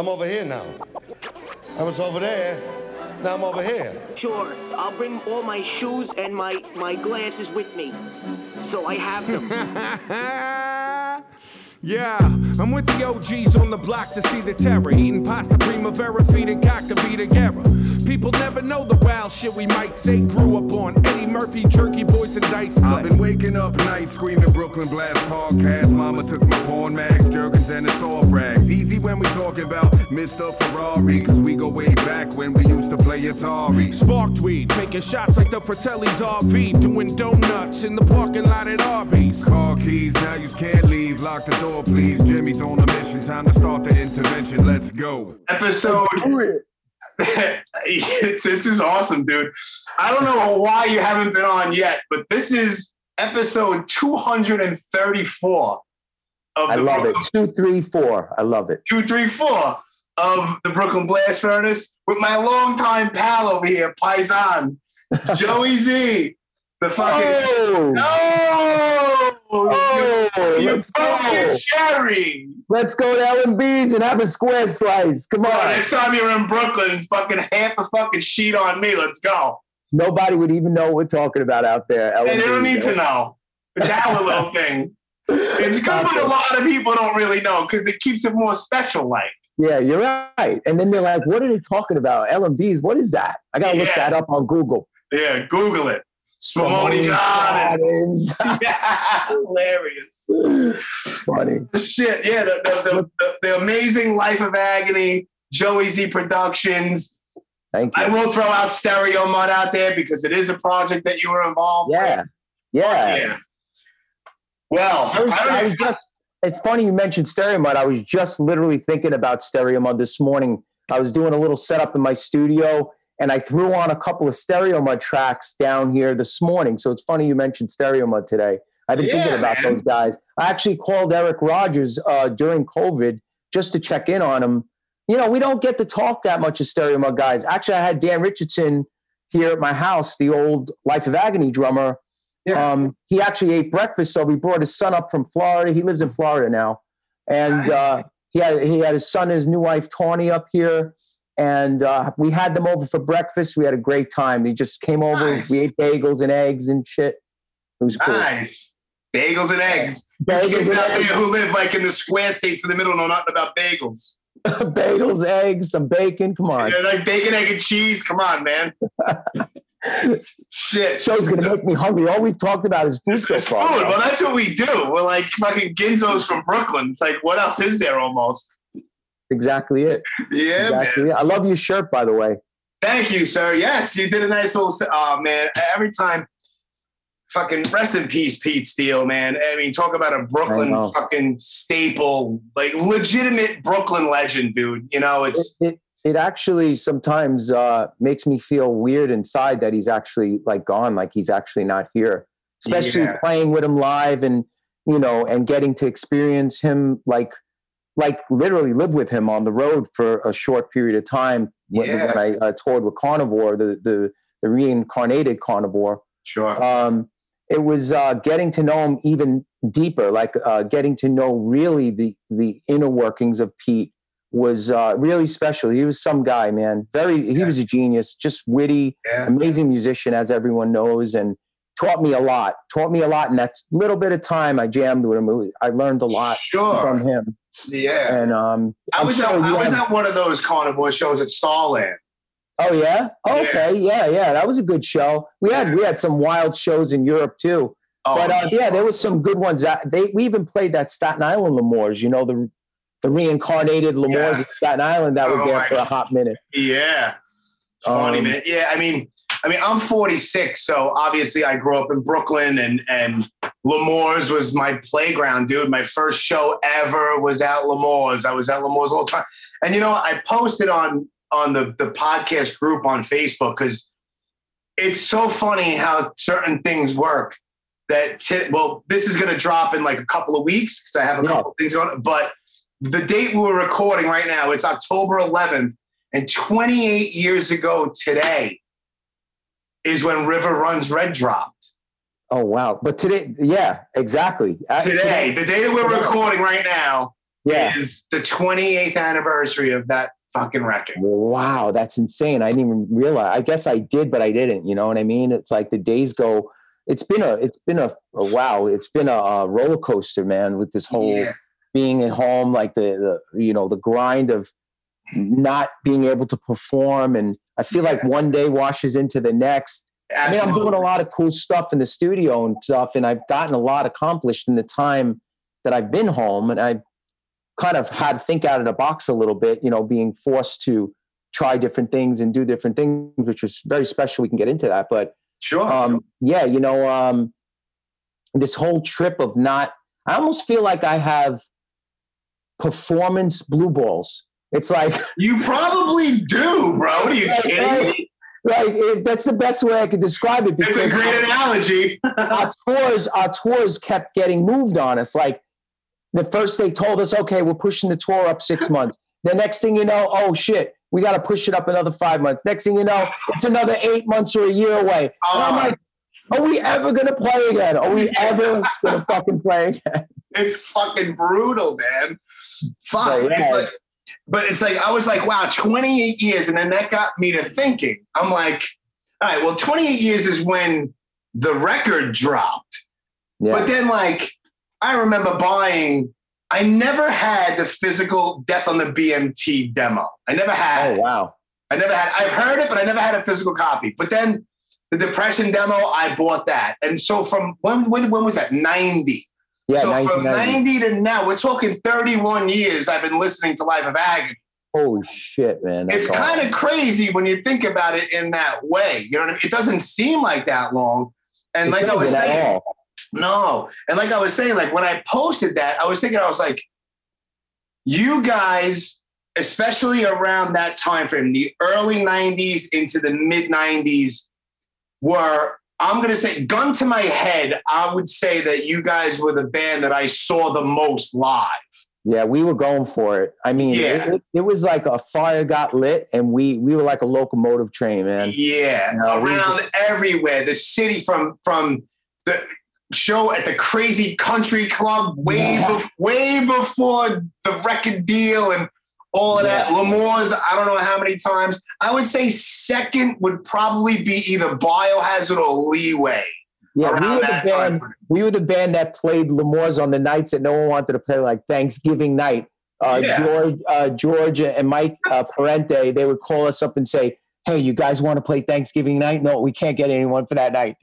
I'm over here now. I was over there. Now I'm over here. Sure, I'll bring all my shoes and my, my glasses with me. So I have them. Yeah, I'm with the OGs on the block to see the terror. Eating pasta primavera, feeding cockabee together. People never know the wild shit we might say. Grew up on Eddie Murphy, Jerky Boys, and Dice. I've been waking up nights screaming Brooklyn Blast podcast. Mama took my porn mags, Jergens, and the soft rags. Easy when we talking about Mr. Ferrari, cause we go way back when we used to play Atari. Sparked weed, taking shots like the Fratelli's RV. Doing donuts in the parking lot at Arby's. Car keys, now you can't leave. Lock the door, please. Jimmy's on a mission. Time to start the intervention. Let's go. Episode. It's- this is awesome, dude. I don't know why you haven't been on yet, but this is episode 234 of I the love it. Two, three, four. I love it. 234 of the Brooklyn Blast Furnace with my longtime pal over here, Paisan, Joey Z. The fucking. Oh, No! Oh, let's go. Let's go to L&B's and have a square slice. Come on. next time you're in Brooklyn, fucking half a fucking sheet on me. Let's go. Nobody would even know what we're talking about out there. Hey, they don't L&B's, need to know. It's our little thing. It's good, but a lot of people don't really know because it keeps it more special. Like, Yeah, you're right. And then they're like, what are they talking about? L&B's, what is that? I got to look that up on Google. yeah, Google it. Spumoni Garden. Gardens. Yeah, hilarious. Funny. Shit, yeah, the, the, the, the, amazing life of agony, Joey Z Productions. Thank you. I will throw out Stereomud out there because it is a project that you were involved Yeah. with. Yeah. Yeah. Well, I was, I was just, it's funny you mentioned Stereomud. I was just literally thinking about Stereomud this morning. I was doing a little setup in my studio and I threw on a couple of Stereomud tracks down here this morning. So it's funny you mentioned Stereomud today. I've been Yeah, thinking about man. those guys. I actually called Erik Rogers uh, during COVID just to check in on him. You know, we don't get to talk that much of Stereomud guys. Actually, I had Dan Richardson here at my house, the old Life of Agony drummer. Yeah. Um, he actually ate breakfast, so we brought his son up from Florida. He lives in Florida now, and uh, he had he had his son and his new wife Tawny up here, and uh, we had them over for breakfast. We had a great time. He just came over. Nice. We ate bagels and eggs and shit. It was cool. Nice. Bagels and eggs. Bagels Kids and there eggs, who live like in the square states in the middle know nothing about bagels. bagels, eggs, some bacon. Come on, They're like bacon, egg, and cheese. Come on, man. Shit. show's gonna make me hungry. All we've talked about is food so food. far. Well, that's what we do. We're like fucking Ginzos from Brooklyn. It's like, what else is there almost? Exactly it. Yeah, exactly man. it. I love your shirt, by the way. Thank you, sir. Yes, you did a nice little. Oh man, every time. Fucking rest in peace, Pete Steele, man. I mean, talk about a Brooklyn fucking staple, like legitimate Brooklyn legend, dude. You know, it, it's it it actually sometimes uh, makes me feel weird inside that he's actually like gone, like he's actually not here. Especially Yeah. playing with him live and you know and getting to experience him like like literally live with him on the road for a short period of time when, Yeah. when I uh, toured with Carnivore, the the the reincarnated Carnivore sure. um, it was uh, getting to know him even deeper, like uh, getting to know really the the inner workings of Pete was uh, really special. He was some guy, man. Very, he was a genius, just witty, Yeah. amazing musician, as everyone knows, and taught me a lot. Taught me a lot in that little bit of time I jammed with him. I learned a lot from him, Yeah. and um, I was sure at, I was at one of those carnivore shows at Starland. Oh yeah. Oh, Yeah. okay. Yeah, yeah. That was a good show. We had we had some wild shows in Europe too. Oh, but uh, yeah, there was some good ones. That they we even played that Staten Island L'Amours. You know the the reincarnated L'Amours Yeah. at Staten Island that was Oh, there for a hot minute. yeah. Funny, Um, man. Yeah, I mean, I mean, I'm 46, so obviously I grew up in Brooklyn, and and L'Amours was my playground, dude. My first show ever was at L'Amours. I was at L'Amours all the time, and you know, I posted on on the the podcast group on Facebook because it's so funny how certain things work. That ti- well, this is going to drop in like a couple of weeks because I have a Yeah. couple of things going. But the date we were recording right now, it's October 11th, and 28 years ago today is when River Runs Red dropped. Oh wow! But today, yeah, exactly. Uh, Today, the day that we're recording right now, Yeah. is the 28th anniversary of that fucking record. Wow, that's insane. I didn't even realize. I guess I did, but I didn't. You know what I mean? It's like the days go. It's been a. It's been a, a wow. It's been a, a roller coaster, man. With this whole Yeah. being at home, like the, the you know the grind of not being able to perform, and I feel like one day washes into the next. I mean, I'm doing a lot of cool stuff in the studio and stuff, and I've gotten a lot accomplished in the time that I've been home, and I kind of had to think out of the box a little bit, you know, being forced to try different things and do different things, which was very special. We can get into that, but Sure. um, yeah, you know, um, this whole trip of not, I almost feel like I have performance blue balls. It's like, you probably do, bro. Are you Right, kidding me? like it, that's the best way I could describe it. It's a great analogy. our tours, our tours kept getting moved on us. Like the first they told us, okay, we're pushing the tour up six months. The next thing you know, oh shit, we got to push it up another five months. Next thing you know, it's another eight months or a year away. And I'm ah. like, are we ever gonna play again? Are we ever gonna fucking play again? it's fucking brutal, man. Fuck. Yeah. It's like, but it's like I was like, wow, 28 years, and then that got me to thinking. I'm like, all right, well, 28 years is when the record dropped. Yeah, But then, like, I remember buying. I never had the physical Death on the BMT demo. I never had. oh wow, I never had. I've heard it, but I never had a physical copy. But then the Depression demo, I bought that. And so from when when, when was that? 90. Yeah, so from 90 to now, we're talking 31 years I've been listening to Life of Agony. Holy shit, man! It's kind of crazy when you think about it in that way. You know what I mean? It doesn't seem like that long. And like I was saying, no. And like I was saying, like when I posted that, I was thinking, I was like, you guys, especially around that time frame, the early 90s into the mid 90s, were, I'm going to say, gun to my head, I would say that you guys were the band that I saw the most live. Yeah, we were going for it. I mean, Yeah. it, it, it was like a fire got lit, and we we were like a locomotive train, man. Yeah, No, we around everywhere. The city from from the show at the Crazy Country Club way Yeah. bef- way before the record deal and all of that. Yeah. L'Amours, I don't know how many times. I would say second would probably be either Biohazard or Leeway. Yeah, we were the band. We were the band that played L'Amours on the nights that no one wanted to play, like Thanksgiving night. Uh, Yeah. George, uh, George, and Mike uh, Parente, they would call us up and say, "Hey, you guys want to play Thanksgiving night? No, we can't get anyone for that night."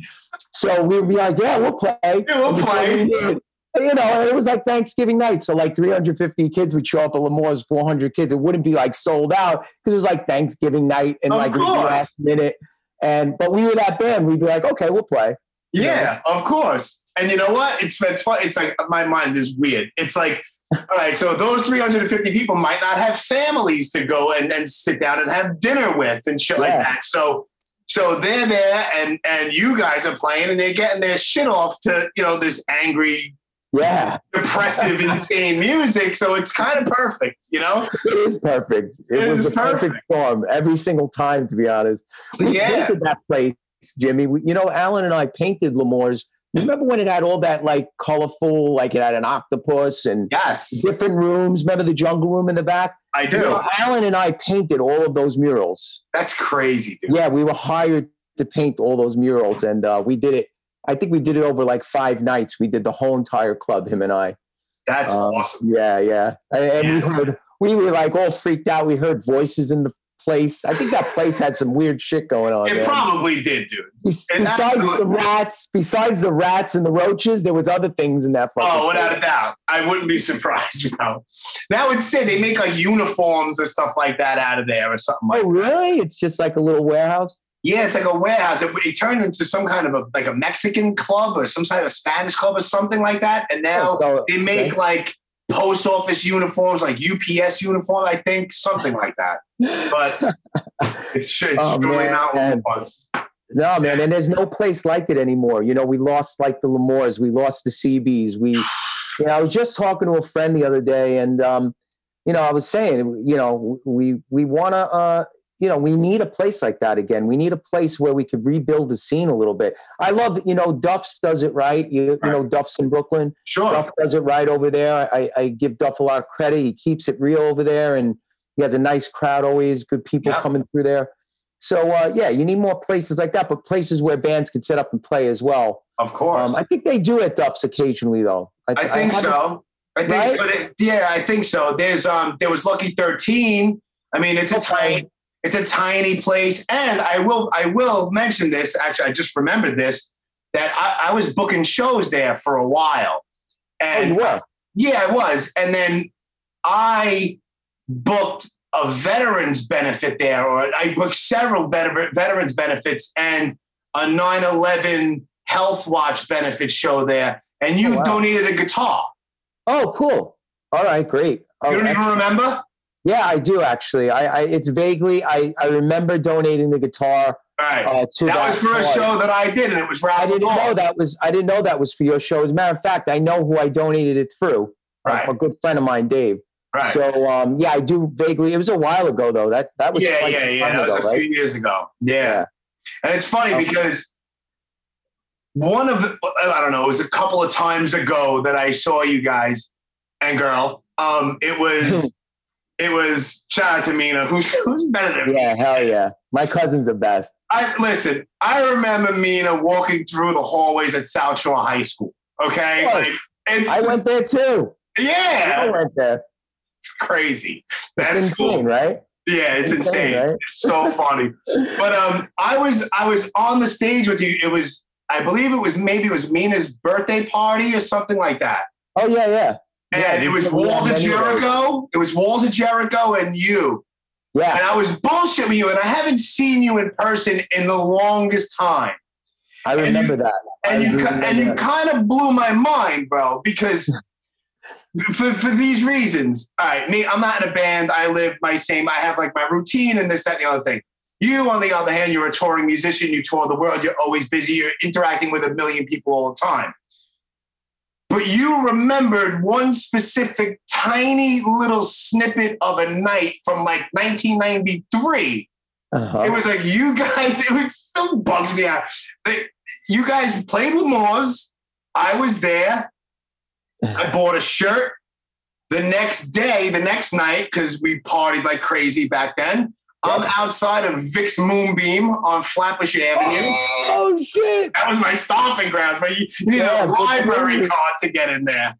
So we would be like, "Yeah, we'll play." Yeah, we'll play. we You know, it was like Thanksgiving night, so like 350 kids would show up at L'Amours, 400 kids. It wouldn't be like sold out because it was like Thanksgiving night and Of like it was the last minute. And but we were that band. We'd be like, "Okay, we'll play." Yeah, of course. And you know what? It's it's fun. It's like my mind is weird. It's like, all right, so those 350 people might not have families to go and, and sit down and have dinner with and shit like that. So so they're there and and you guys are playing and they're getting their shit off to, you know, this angry, Yeah. depressive, insane music. So it's kind of perfect, you know? It is perfect. It, It was a perfect, perfect. storm every single time, to be honest. We Yeah. painted that place, Jimmy. We, you know, Alan and I painted L'Amours. Remember when it had all that like colorful, like it had an octopus and Yes, different rooms? Remember the jungle room in the back? I You do. know, Alan and I painted all of those murals. That's crazy, dude. Yeah, we were hired to paint all those murals, and uh, we did it. I think we did it over like five nights. We did the whole entire club, him and I. That's Um, awesome. Yeah, yeah. And, and we Yeah. heard, we were like all freaked out. We heard voices in the place. I think that place had some weird shit going on. It man. probably did, dude. Bes- besides the rats, besides the rats and the roaches, there was other things in that. Oh, without place. a doubt. I wouldn't be surprised, bro. Now it's say they make like uniforms or stuff like that out of there or something like Oh, really? It's just like a little warehouse. Yeah, it's like a warehouse. It, it turned into some kind of a like a Mexican club or some kind of a Spanish club or something like that. And now Oh, they make okay. like post office uniforms, like UPS uniform, I think, something like that. But it's, it's Oh, truly man. not what it was. No, man, and there's no place like it anymore. You know, we lost like the L'Amours, we lost the CBs. We, you know, I was just talking to a friend the other day, and um, you know, I was saying, you know, we we want to, uh, you know, we need a place like that again. We need a place where we could rebuild the scene a little bit. I love, you know, Duff's does it right. You, you know, Duff's in Brooklyn. Sure. Duff does it right over there. I, I give Duff a lot of credit. He keeps it real over there, and he has a nice crowd always. Good people Yeah. coming through there. So uh, yeah, you need more places like that, but places where bands can set up and play as well. Of course. Um, I think they do at Duff's occasionally, though. I think haven't- so. I think, Right? but it, yeah, I think so. There's um, there was Lucky Thirteen. I mean, it's a Okay. It's a tiny place, and I will, I will mention this. Actually, I just remembered this that I, I was booking shows there for a while, Oh, and you were. yeah, I was, and then I booked a veterans benefit there, or I booked several veter- veterans benefits and a 9/11 Health Watch benefit show there, and you Oh, wow. donated a guitar. Oh, cool. All right, great. Oh, You don't even remember? Yeah, I do actually. I, I it's vaguely. I, I remember donating the guitar right. uh, to that. that was for a show that I did, and it was Ralph I didn't Ball. know that was. I didn't know that was for your show. As a matter of fact, I know who I donated it through. A- Right. A, good friend of mine, Dave. Right. So um, yeah, I do vaguely. It was a while ago though. That that was yeah, yeah, yeah. That was a right? few years ago. Yeah. Yeah. And it's funny Okay. because one of the, I don't know, it was a couple of times ago that I saw you guys and girl. Um, it was, it was, shout out to Mina, who's, who's better than me. Yeah, hell yeah. My cousin's the best. I listen, I remember Mina walking through the hallways at South Shore High School. Okay. Like, I went there too. Yeah, I went there. it's crazy. It's That's insane, cool. right? Yeah, it's insane. right? It's so funny. But um, I was I was on the stage with you. It was I believe it was maybe it was Mina's birthday party or something like that. Oh yeah, yeah. And Yeah, it was Walls of. Jericho. It was Walls of Jericho and you. Yeah. And I was bullshitting you, and I haven't seen you in person in the longest time. I and remember that. And I you and you kind of blew my mind, bro, because for, for these reasons. All right, me, I'm not in a band. I live my same, I have like my routine and this, that, and the other thing. You, on the other hand, you're a touring musician, you tour the world, you're always busy, you're interacting with a million people all the time. But you remembered one specific tiny little snippet of a night from like 1993 Uh-huh. it was like you guys. It was still bugs me out. You guys played L'Amours. I was there. I bought a shirt. The next day, the next night, because we partied like crazy back then. I'm outside of Vic's Moonbeam on Flatbush Avenue. Oh shit! That was my stomping grounds, but you, you need Yeah, a library card to get in there.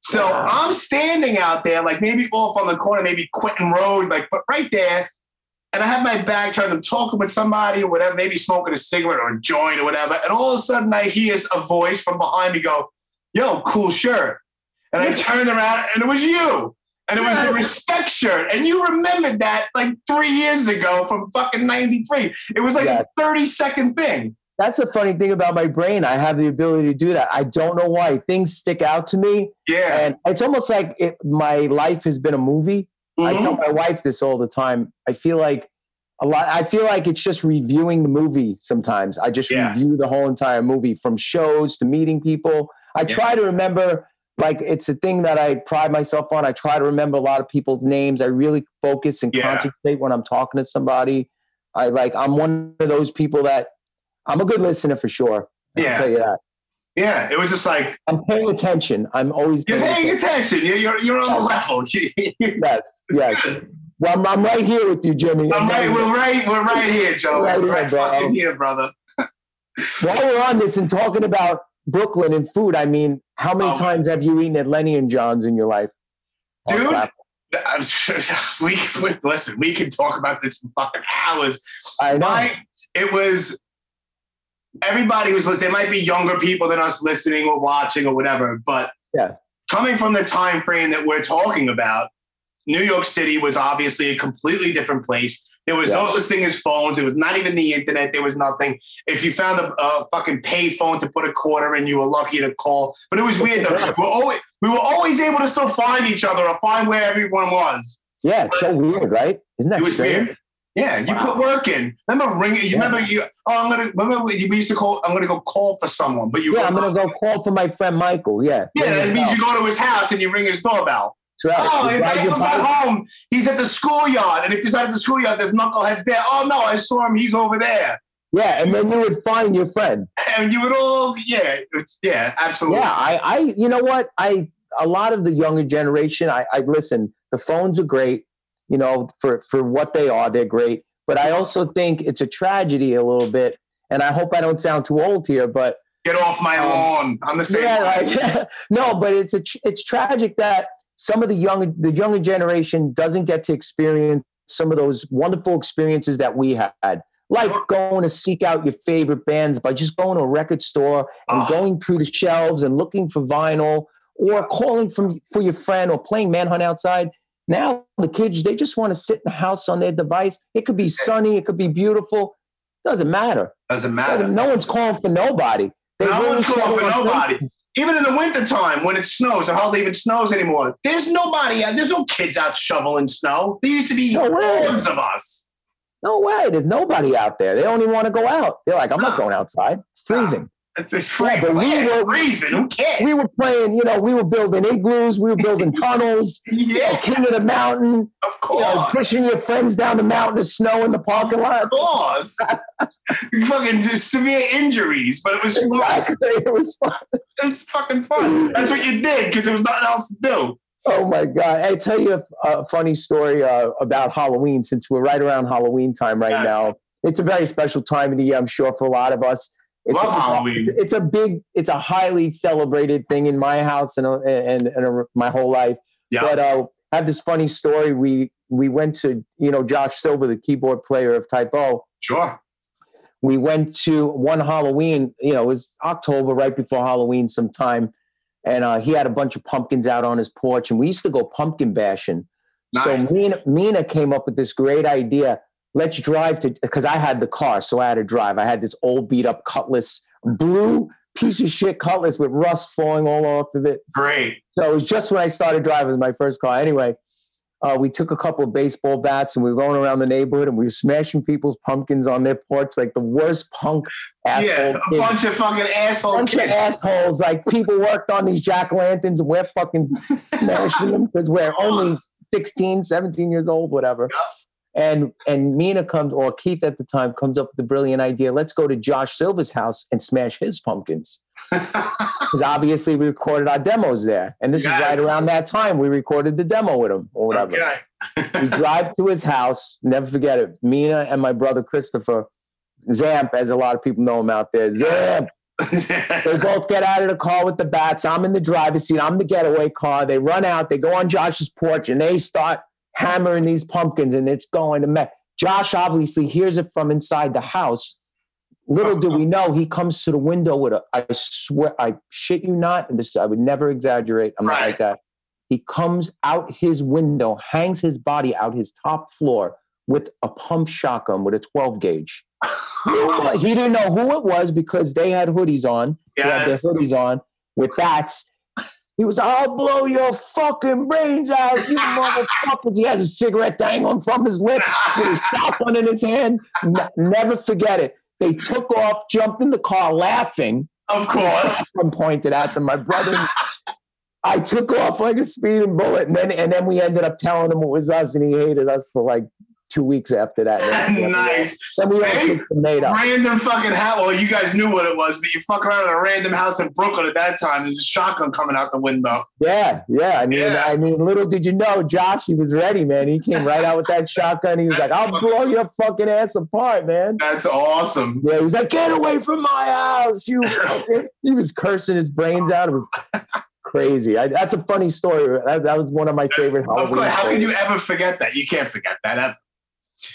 So Wow. I'm standing out there, like maybe off on the corner, maybe Quentin Road, like but right there. And I have my back turned, I'm talking with somebody or whatever, maybe smoking a cigarette or a joint or whatever. And all of a sudden I hear a voice from behind me go, Yo, cool shirt. And I turned around and it was you. And it was the respect shirt. And you remembered that like three years ago from fucking 93. It was like Yeah. a 30 second thing. That's a funny thing about my brain. I have the ability to do that. I don't know why. Things stick out to me, Yeah. and it's almost like it, my life has been a movie. I Mhm. tell my wife this all the time. I feel like a lot. I feel like it's just reviewing the movie. Sometimes I just Yeah. review the whole entire movie from shows to meeting people. I Yeah. try to remember. Like it's a thing that I pride myself on. I try to remember a lot of people's names. I really focus and Yeah. concentrate when I'm talking to somebody. I like. I'm one of those people that I'm a good listener for sure. I Yeah. tell you that. Yeah. It was just like, I'm paying attention. I'm always you're paying paying attention. attention. You're, you're, you're on the level. Yes, yes. Well, I'm, I'm right here with you, Jimmy. I'm right. We're right. We're right here, Joe. Right We're here, right fucking here, brother. While we're on this and talking about Brooklyn and food, I mean, how many Oh. times have you eaten at Lenny and John's in your life? Dude, we, we listen. We can talk about this for fucking hours. I know. My, it was everybody who's listening. There might be younger people than us listening or watching or whatever, but Yeah. coming from the time frame that we're talking about, New York City was obviously a completely different place. There was no Yeah. such thing as phones. It was not even the internet. There was nothing. If you found a, a fucking pay phone to put a quarter in, you were lucky to call. But it was weird though. Yeah. We're always, we were always able to still find each other or find where everyone was. yeah, it's so weird, right? Isn't that It was strange? weird. Yeah, you Wow. put work in. Remember ringing? You Yeah. remember you? Oh, I'm gonna remember we we used to call. I'm gonna go call for someone, but you Yeah, I'm gonna go call for my friend Michael. Yeah. Yeah, that means you go to his house and you ring his doorbell. Right. Oh, if your back home, he's at the schoolyard. And if he's at the schoolyard, there's knuckleheads there. Oh, no, I saw him. He's over there. Yeah, and then you would find your friend. And you would all, yeah, yeah, absolutely. Yeah, I, I, you know what? I, a lot of the younger generation, I, I listen. The phones are great, you know, for for what they are, they're great. But I also think it's a tragedy a little bit, and I hope I don't sound too old here, but Get off my Um, lawn. I'm the same. yeah, like, no, but it's a, it's tragic that some of the young the younger generation doesn't get to experience some of those wonderful experiences that we had. Like going to seek out your favorite bands by just going to a record store and Ah. going through the shelves and looking for vinyl or calling from for your friend or playing manhunt outside. Now the kids they just want to sit in the house on their device. It could be sunny, it could be beautiful. Doesn't matter. Doesn't matter. Doesn't, no one's calling for nobody. They No ring one's calling for nobody. Even in the wintertime when it snows, it hardly even snows anymore. There's nobody out. There's no kids out shoveling snow. There used to be No hordes of us. No way. There's nobody out there. They don't even want to go out. They're like, I'm not going outside. It's freezing. It's just free. Yeah, but we were- freezing. Who cares? We were playing, you know, we were building igloos, we were building tunnels, yeah, king of the mountain, of you know, course. pushing your friends down the mountain of snow in the parking lot. Of course. fucking severe injuries, but it was fun. Exactly. It was fun. It was fucking fun. That's what you did because there was nothing else to do. Oh my God. I tell you a, a funny story uh, about Halloween since we're right around Halloween time right Yes. now. It's a very special time of the year, I'm sure, for a lot of us. It's Love a, Halloween. It's, it's a big, it's a highly celebrated thing in my house and, and, and my whole life. Yeah. But uh, I have this funny story. We we went to, you know, Josh Silver, the keyboard player of Type O. Sure. We went to one Halloween, you know, it was October, right before Halloween sometime. And uh, he had a bunch of pumpkins out on his porch, and we used to go pumpkin bashing. Nice. So Mina, Mina came up with this great idea. Let's drive to because I had the car, so I had to drive. I had this old beat up Cutlass, blue piece of shit Cutlass with rust falling all off of it. Great. So it was just when I started driving my first car. Anyway, uh, we took a couple of baseball bats and we were going around the neighborhood and we were smashing people's pumpkins on their porch like the worst punk asshole. yeah, a kids. bunch of fucking asshole bunch of assholes. Like people worked on these jack lanterns and we're fucking smashing them because we're only 16, 17 years old, whatever. And and Mina comes, or Keith at the time, comes up with the brilliant idea. Let's go to Josh Silver's house and smash his pumpkins. Because obviously we recorded our demos there. And this Yes. is right around that time we recorded the demo with him or whatever. Okay. We drive to his house, never forget it. Mina and my brother Christopher, Zamp, as a lot of people know him out there. Zamp. They both get out of the car with the bats. I'm in the driver's seat. I'm the getaway car. They run out. They go on Josh's porch and they start hammering these pumpkins, and it's going to mess. Josh obviously hears it from inside the house. Little do we know, he comes to the window with a. I swear, I shit you not, and this I would never exaggerate. I'm not like that. He comes out his window, hangs his body out his top floor with a pump shotgun with a 12 gauge. he didn't know who it was because they had hoodies on. They had their hoodies on with bats. He was, I'll blow your fucking brains out, you motherfuckers. He has a cigarette dangling from his lip with his shotgun in his hand. Ne- never forget it. They took off, jumped in the car laughing. Of course. Someone pointed at them. My brother, I took off like a speeding bullet, and then and then we ended up telling him it was us, and he hated us for like two weeks after that. Nice. Then we all and made up. Random fucking house. Well, you guys knew what it was, but you fuck around in a random house in Brooklyn at that time. There's a shotgun coming out the window. Yeah, yeah. I mean, Yeah. I mean, little did you know, Josh, he was ready, man. He came right out with that shotgun. He was like, "I'll blow your fucking ass apart, man." That's awesome. Yeah, he was like, "Get away from my house, you!" He was cursing his brains out. It was crazy. I, that's a funny story. That, that was one of my favorite Of course. How can you ever forget that? You can't forget that ever.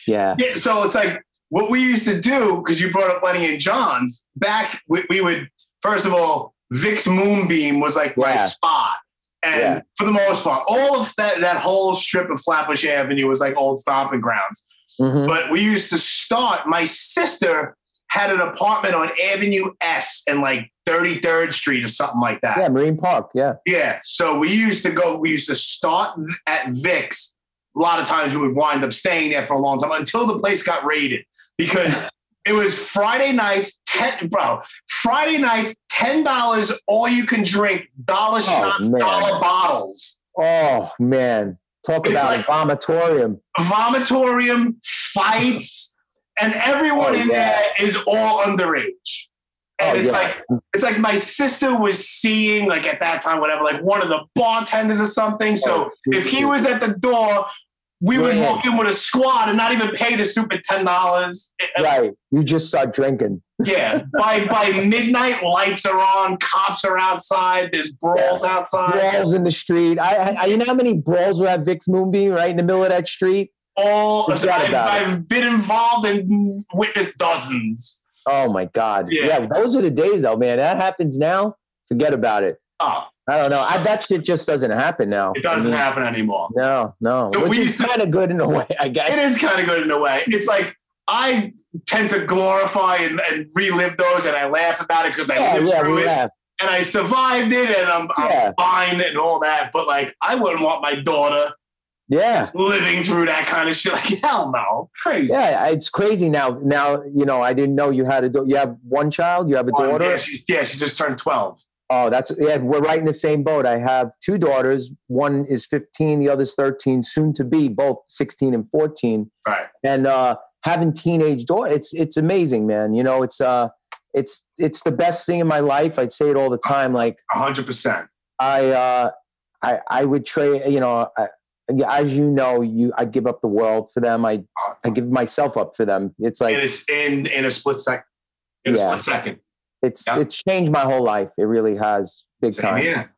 Yeah, Yeah, so it's like what we used to do because you brought up Lenny and John's. Back, we, we would first of all, Vic's Moonbeam was like my Yeah. spot, and Yeah. for the most part, all of that that whole strip of Flatbush Avenue was like old stomping grounds. Mhm. But we used to start. My sister had an apartment on Avenue S and like 33rd Street or something like that. yeah. Marine Park. Yeah, Yeah. So we used to go, we used to start at Vic's. A lot of times we would wind up staying there for a long time until the place got raided because it was Friday nights, 10, bro, Friday nights, $10, all you can drink, dollar oh, shots, Oh, man. dollar bottles. Oh man, talk It's about like- a vomitorium. Vomitorium, fights, and everyone Oh, in yeah. there is all underage. And Oh, it's yeah. like it's like my sister was seeing, like at that time, whatever, like one of the bartenders or something. So Oh, if he was at the door, we would Yeah. walk in with a squad and not even pay the stupid ten dollars. Right, you just start drinking. Yeah. by by midnight, lights are on, cops are outside, there's brawls outside. Brawls in the street. I, I, you know how many brawls were at Vic's Moonbeam right in the middle of that street? All I've. I've been involved and witnessed dozens. Oh my God. Yeah. Yeah. those are the days though, man. That happens now. Forget about it. Oh, I don't know. I, that shit just doesn't happen now. it doesn't I mean, happen anymore. No, no. No, Which is kind of good in a way, I guess. It is kind of good in a way. It's like I tend to glorify and, and relive those, and I laugh about it because I Yeah, lived yeah, through we it, have. and I survived it, and I'm, I'm fine and all that. But like, I wouldn't want my daughter Yeah. living through that kind of shit. Like, hell no, crazy. Yeah, it's crazy now. Now, you know, I didn't know you had a do- you have one child, you have a daughter. Yeah, she, yeah, she just turned twelve. Oh, that's yeah, we're right in the same boat. I have two daughters. One is 15, the other's 13, soon to be both 16 and 14. Right. And uh having teenage daughter, it's it's amazing, man. You know, it's uh it's it's the best thing in my life. I'd say it all the time. Like hundred percent. I uh I I would trade, you know, I, as you know, you I give up the world for them. I I give myself up for them. It's like and it's in in a split second. In a split second. It's yeah. it's changed my whole life. It really has big Same time. here.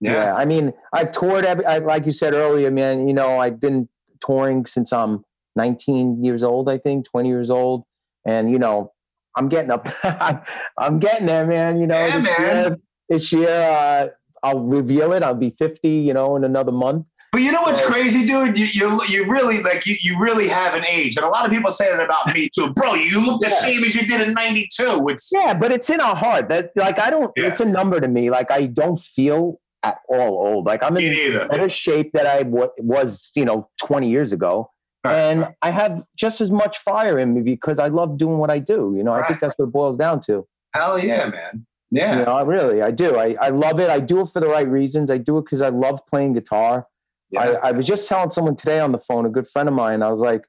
Yeah. Yeah. I mean, I've toured every, I, like you said earlier, man. You know, I've been touring since I'm 19 years old, I think, 20 years old, and you know, I'm getting up. I'm getting there, man. You know, Yeah, this man. year, this year uh, I'll reveal it. I'll be 50, you know, in another month. But you know what's So- crazy, dude? You, you you really like you, you really have an age, and a lot of people say that about me too, bro. You look the Yeah. same as you did in '92. It's Yeah, but it's in our heart. That like I don't. Yeah. It's a number to me. Like I don't feel at all old. Like I'm in better shape that I was, you know, 20 years ago. Right. and I have just as much fire in me because I love doing what I do. You know, I think that's what it boils down to. Hell yeah, man. Yeah. You know, I really, I do. I, I love it. I do it for the right reasons. I do it because I love playing guitar. Yeah. I, I was just telling someone today on the phone, a good friend of mine. I was like,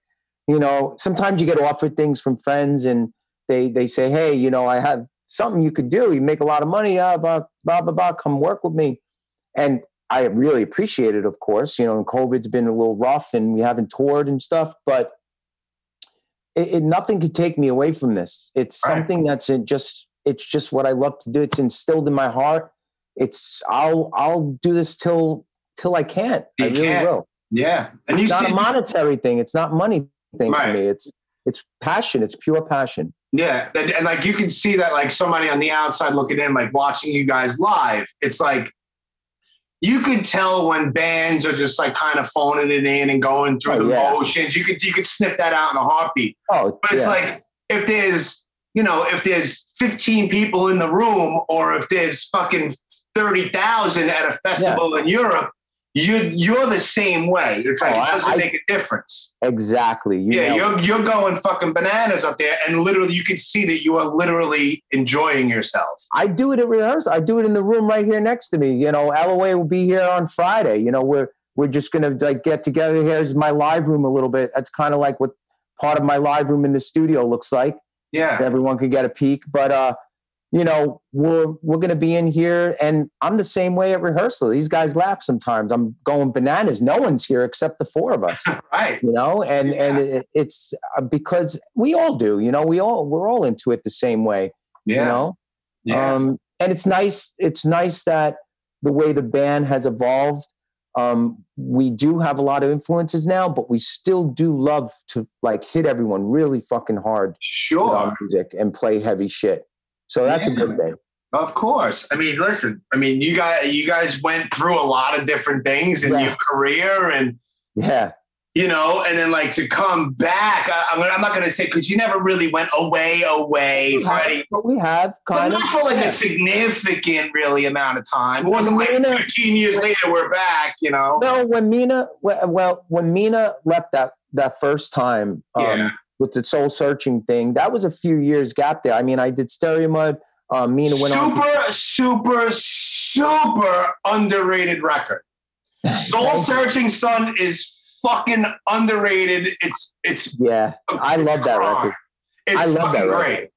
you know, sometimes you get offered things from friends, and they they say, hey, you know, I have something you could do. You make a lot of money. Uh, blah blah blah blah. Come work with me. And I really appreciate it, of course. You know, and COVID's been a little rough, and we haven't toured and stuff, but. It, it, nothing could take me away from this. It's Right. something that's just it's just what I love to do. It's instilled in my heart. It's I'll I'll do this till till I can't. I really can't. will. yeah. And you It's not see, a monetary thing. It's not money thing Right. for me. It's it's passion. It's pure passion. yeah, and, and like you can see that like somebody on the outside looking in, like watching you guys live. It's like you could tell when bands are just like kind of phoning it in and going through Oh, the yeah. motions. You could you could sniff that out in a heartbeat. Oh, But it's yeah. like if there's, you know, if there's 15 people in the room or if there's fucking 30,000 at a festival in Europe, you you're the same way. It's like Oh, it doesn't I- make a difference. exactly. You yeah, you're you're going fucking bananas up there, and literally you can see that you are literally enjoying yourself. I do it at rehearsal. I do it in the room right here next to me. You know, LOA will be here on Friday. You know, we're we're just gonna like get together. Here's my live room a little bit. That's kind of like what part of my live room in the studio looks like. Yeah, everyone could get a peek. But uh, you know, we're we're gonna be in here, and I'm the same way at rehearsal. These guys laugh sometimes. I'm going bananas. No one's here except the four of us. right. You know, and Yeah. and it, it's uh, because we all do. You know, we all we're all into it the same way. Yeah, You know, yeah, um, and it's nice. It's nice that the way the band has evolved. Um, we do have a lot of influences now, but we still do love to like hit everyone really fucking hard sure. music and play heavy shit. So that's a good thing. Of course. I mean, listen. I mean, you guys, you guys went through a lot of different things in Yeah. your career, and Yeah. you know, and then like to come back. I, I'm, I'm not going to say because you never really went away, away for any, But we have but not for like yeah. a significant, really amount of time. It wasn't like Mina- 15 years later we're back. You know. No, when Mina, well, when Mina left that that first time um, Yeah. With the soul searching thing, that was a few years gap there. I mean, I did Stereomud. Um, Mina went on. super, super, super underrated record. Soul Searching Sun is fucking underrated. It's it's Yeah, I love that record. It's I love that record. great.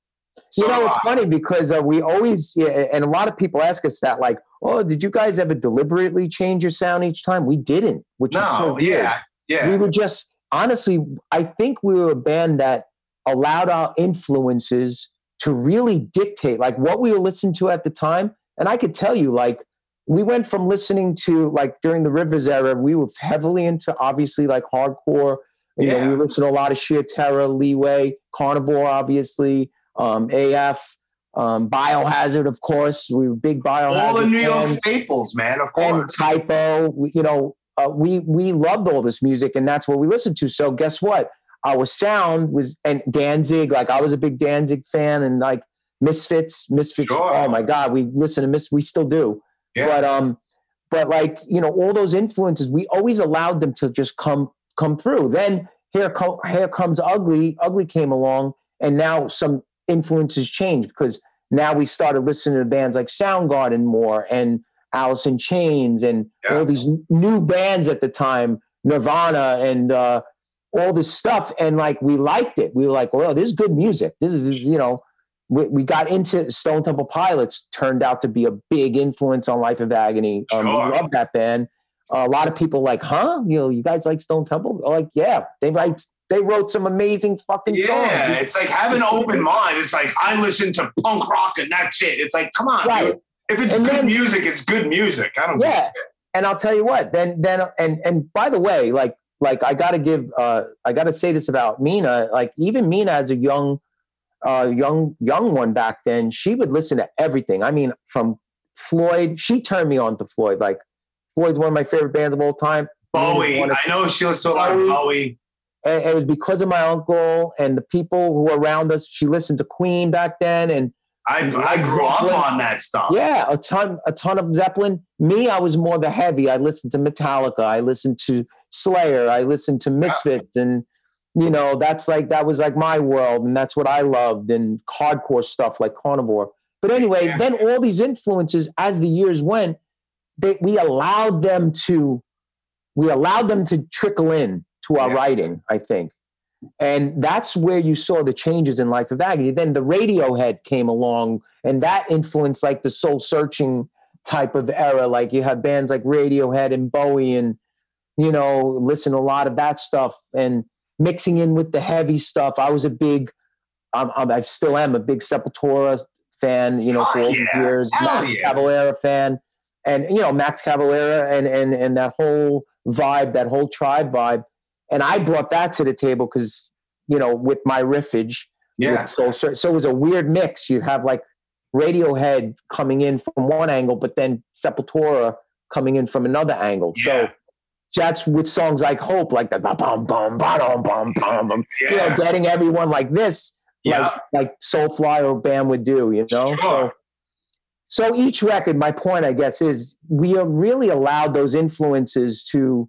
You know, it's funny because uh, we always, yeah, and a lot of people ask us that, like, oh, did you guys ever deliberately change your sound each time? We didn't, which is so weird. yeah, yeah. We were just, honestly, I think we were a band that allowed our influences to really dictate, like, what we were listening to at the time. And I could tell you, like, we went from listening to, like, during the Rivers era, we were heavily into, obviously, like, hardcore. You know, Yeah. we listened to a lot of Sheer Terror, Leeway, Carnivore, obviously, um, AF, um, Biohazard, of course. We were big Biohazard. All the New York fans staples, man. Of course. and course. Type O. You know, uh, we we loved all this music, and that's what we listened to. So guess what? Our sound was and Danzig. Like I was a big Danzig fan, and like Misfits, Misfits. Sure. Oh my God, we listen to Mis. We still do. Yeah. But um, but like you know, all those influences, we always allowed them to just come come through. Then here co- here comes Ugly. Ugly came along, and now some influences changed because now we started listening to bands like Soundgarden more and Alice in Chains and Yeah. all these new bands at the time, Nirvana and uh, all this stuff. And like we liked it. We were like, well, this is good music. This is you know. We, we got into Stone Temple Pilots. Turned out to be a big influence on Life of Agony. Um, Sure. We love that band. a lot of people like, huh? You know, you guys like Stone Temple? I'm like, yeah, they write. They wrote some amazing fucking Yeah, songs. Yeah, it's like have an open mind. It's like I listen to punk rock and that's it. It's like, come on, Right. dude. If it's And good then- music, it's good music. I don't. Yeah. And I'll tell you what, then then and and by the way, like like I gotta give uh I gotta say this about Mina. Like even Mina as a young uh young young one back then, she would listen to everything. I mean, from Floyd, she turned me on to Floyd. Like Floyd's one of my favorite bands of all time. Bowie. Mina's one of- I know she listens to a lot of Bowie. Bowie. and it was because of my uncle and the people who were around us. She listened to Queen back then, and I I grew up on that stuff. yeah, a ton, a ton of Zeppelin. Me, I was more the heavy. I listened to Metallica. I listened to Slayer. I listened to Misfits, and you know, that's like that was like my world, and that's what I loved, and hardcore stuff like Carnivore. But anyway, Yeah. then all these influences, as the years went, they, we allowed them to, we allowed them to trickle in to our Yeah. writing. I think. And that's where you saw the changes in Life of Agony. Then the Radiohead came along, and that influenced like the soul searching type of era. Like you have bands like Radiohead and Bowie, and you know, listen to a lot of that stuff, and mixing in with the heavy stuff. I was a big, um, um, I still am a big Sepultura fan. You know, for all yeah. years, Hell Max yeah. Cavalera fan, and you know, Max Cavalera and and and that whole vibe, that whole tribe vibe. And I brought that to the table because, you know, with my riffage, Yeah. Search. So it was a weird mix. You have like Radiohead coming in from one angle, but then Sepultura coming in from another angle. So Yeah. that's with songs like Hope, like the bum bum bum bum bum bum bum. You know, Yeah. getting everyone like this, Yeah. like like Soulfly or Bam would do. You know. Sure. So, so each record, my point, I guess, is we are really allowed those influences to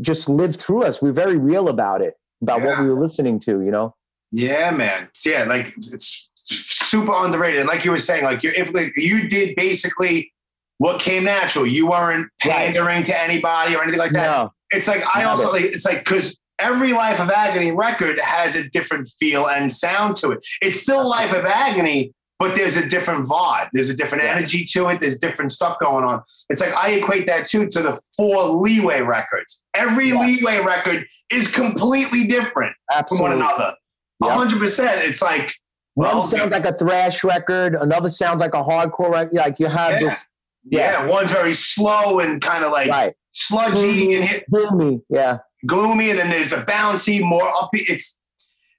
just live through us. We're very real about it, about what we were listening to. You know. Yeah, man. Yeah, like it's super underrated. And like you were saying, like you if like, you did basically what came natural. You weren't Right. pandering to anybody or anything like that. No. It's like I Not also it. like it's like because every Life of Agony record has a different feel and sound to it. It's still Life of Agony, but there's a different vibe. There's a different Yeah. energy to it. There's different stuff going on. It's like I equate that too to the four Leeway records. Every Yeah. Leeway record is completely different from one another. Yep. hundred percent. It's like One well, sounds like a thrash record. Another sounds like a hardcore record. Like you have Yeah. this, yeah, one's very slow and kind of like right? sludgy and hit Gloomy. Yeah. gloomy, and then there's the bouncy, more upbeat. It's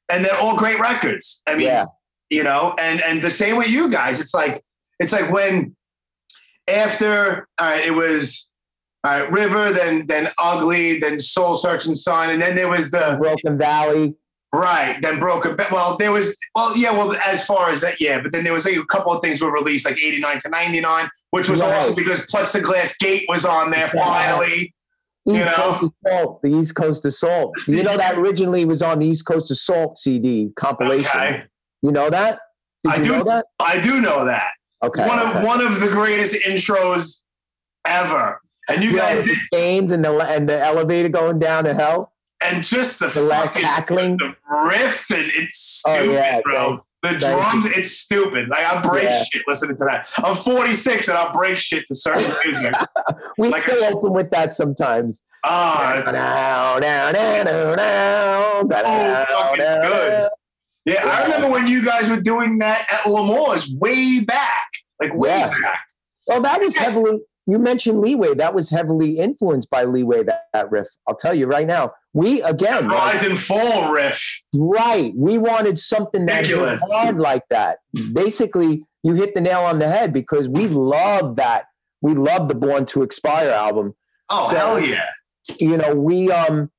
and they're all great records. I mean, Yeah. You know, and and the same with you guys. It's like it's like when after all right, it was all right, River, then then Ugly, then Soul Searching Sun, and then there was the Broken Valley. right, then Broken. Well, there was well, yeah, well, as far as that, yeah, but then there was like, a couple of things were released like eighty nine to ninety nine, which was Right. awesome because Plexiglass Gate was on there Yeah. finally. You East know? Coast of Salt. The East Coast of Salt. You know that originally was on the East Coast of Salt CD compilation. Okay, You know that? Did I do. know that? I do know that. Okay. one of okay. one of the greatest intros ever. And you Yeah, guys the chains and the and the elevator going down to hell. and just the, The fucking cackling. the riff, and it's Oh, stupid, yeah, bro. the thank drums, it's stupid. Like I break Yeah. shit listening to that. I'm 46 and I'll break shit to certain music. We Like still open with that sometimes. Ah, it's, Oh, fucking good. Yeah, I remember when you guys were doing that at L'Amours way back, like way Yeah. back. Well, that was heavily. You mentioned Leeway. That was heavily influenced by Leeway. That, that riff. I'll tell you right now. We again, like, Rise and Fall riff. right? We wanted something that hard like that. Basically, you hit the nail on the head because we love that. We love the Born to Expire album. Oh So- hell yeah! you know, we um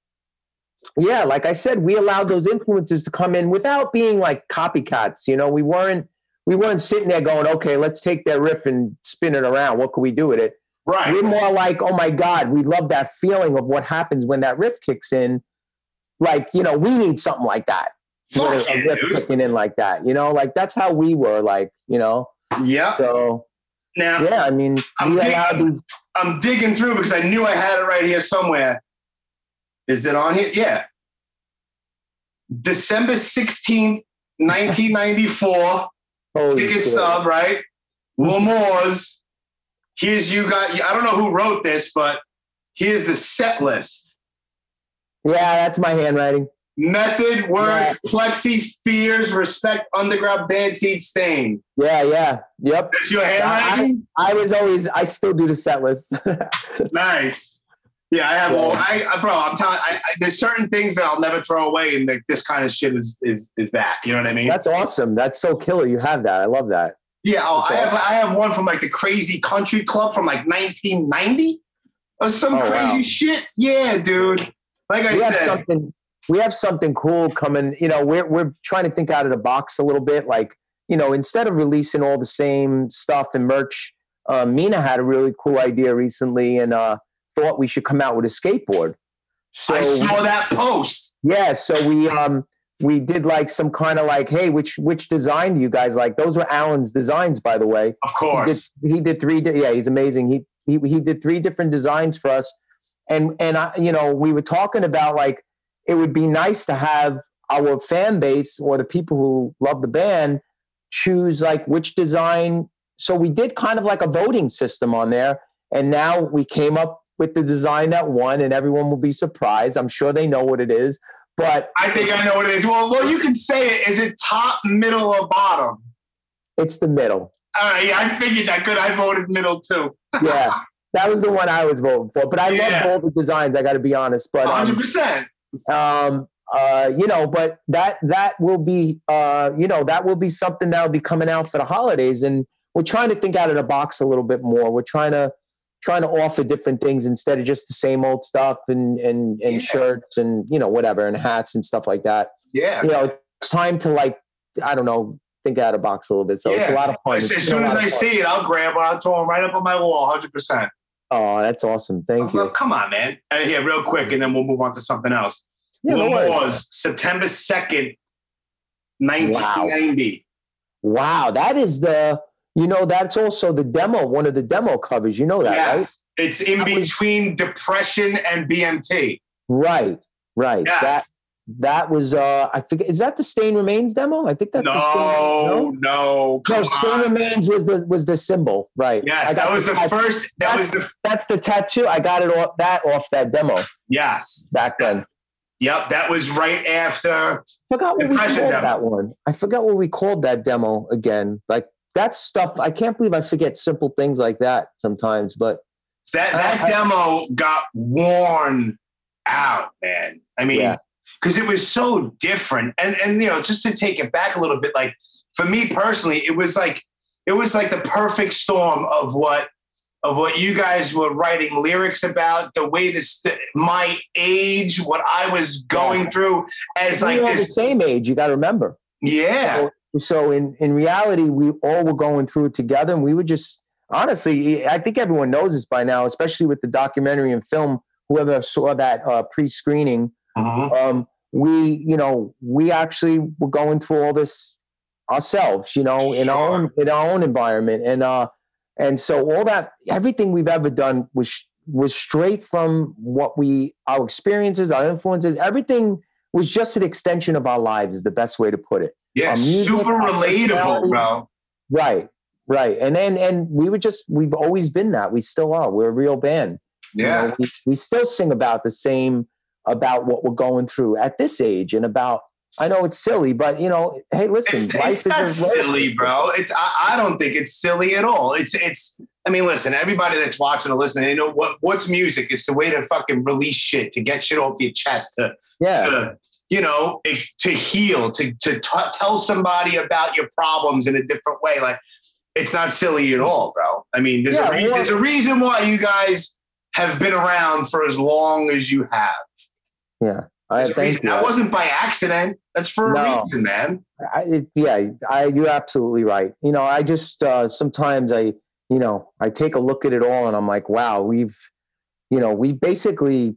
yeah, like I said, we allowed those influences to come in without being like copycats. You know, we weren't we weren't sitting there going, okay, let's take that riff and spin it around. What can we do with it? Right. We're more like, oh my God, we love that feeling of what happens when that riff kicks in. Like, you know, we need something like that. Fuck a- yeah, riff dude. kicking in like that. You know, like that's how we were, like, you know. Yeah. So Now yeah, I mean, I'm we big- allowed these I'm digging through because I knew I had it right here somewhere. Is it on here? Yeah. December 16th, 1994. holy Ticket shit. stub, right? L'Amours. Here's you got. I don't know who wrote this, but here's the set list. Yeah, that's my handwriting. Method, words, plexi, fears, respect, underground, bad seed, stain. Yeah, yeah. Yep. That's your handwriting? I was always, I still do the set list. Nice. Yeah, I have all. I, I bro, I'm telling. I, I, there's certain things that I'll never throw away, and like this kind of shit is is is that. You know what I mean? That's awesome. That's so killer. You have that. I love that. yeah. Oh, I have I have one from like the Crazy Country Club from like 1990 or some Oh, crazy wow. shit. Yeah, dude. Like I we have said, something. We have something cool coming. You know, we're we're trying to think out of the box a little bit. Like, you know, instead of releasing all the same stuff and merch, uh, Mina had a really cool idea recently and uh, thought we should come out with a skateboard. So I saw that post. Yeah, so we um we did like some kind of like, hey, which which design do you guys like? Those were Alan's designs, by the way. Of He did, course. he did three. di- Yeah, he's amazing. He he he did three different designs for us, and and I, you know, we were talking about like it would be nice to have our fan base or the people who love the band choose like which design. So we did kind of like a voting system on there, and now we came up with the design that won, and everyone will be surprised. I'm sure they know what it is, but I think I know what it is. Well, well, you can say it. Is it top, middle, or bottom? it's the middle. All right, yeah, I figured that. Good. I voted middle too. Yeah. That was the one I was voting for, but I Yeah. love all the designs. I got to be honest, but um, 100. percent um uh you know but that that will be uh you know that will be something that will be coming out for the holidays and we're trying to think out of the box a little bit more we're trying to trying to offer different things instead of just the same old stuff and and and Yeah. shirts and you know whatever and hats and stuff like that Yeah. you know it's time to like i don't know think out of the box a little bit so it's a lot of fun As, as soon as I see it, I'll grab it. I'll throw them right up on my wall. 100. percent oh that's awesome thank Well, you come on, man. Uh, and here, real quick, and then we'll move on to something else. Yeah, no worries. was September 2nd, 1990. wow that is the you know that's also the demo one of the demo covers you know that right Yes. It's in That was- between depression and BMT. Right, right. Yes. That that was uh I forget is that the Stain Remains demo? I think that's the Stain, No, no, no. No, Stain. Remains was the was the symbol, right. I Yes, that was the tat- first. That was the That's the tattoo. I got it off that off that demo yes. back then. Yep, that was right after. Forgot what we called demo. that one. I forgot what we called that demo again. Like that stuff. I can't believe I forget simple things like that sometimes. But That that I- I- demo got worn out, man. I mean, Yeah. because it was so different. And and you know, just to take it back a little bit, like for me personally, it was like it was like the perfect storm of what of what you guys were writing lyrics about, the way this my age, what I was going through as like we're all the same age. You got to remember. Yeah. so in in reality we all were going through it together and we were just honestly i think everyone knows this by now especially with the documentary and film whoever saw that uh, pre-screening Mhm. um, we you know we actually were going through all this ourselves you know in our own in our own environment and uh and so all that everything we've ever done was was straight from what we our experiences, our influences, everything was just an extension of our lives. Is the best way to put it. Yeah, music, um, super relatable, bro. Right, right, and then and we were just we've always been that. We still are. We're a real band. You Yeah. know, we, we still sing about the same about what we're going through at this age and about. I know it's silly, but you know, hey, listen, It's, life it's not silly, bro. It's I, I don't think it's silly at all. It's it's. I mean, listen, everybody that's watching or listening, they know what what's music. It's the way to fucking release shit, to get shit off your chest, to Yeah, to you know it- to heal to to t- tell somebody about your problems in a different way like it's not silly at all bro i mean there's, Yeah, a, re- there's a reason why you guys have been around for as long as you have yeah. I thank reason. you. that wasn't by accident that's for a reason man I, it, yeah, I, you're absolutely right. You know, I just uh, sometimes I, you know, I take a look at it all and I'm like, wow, we've, you know, we basically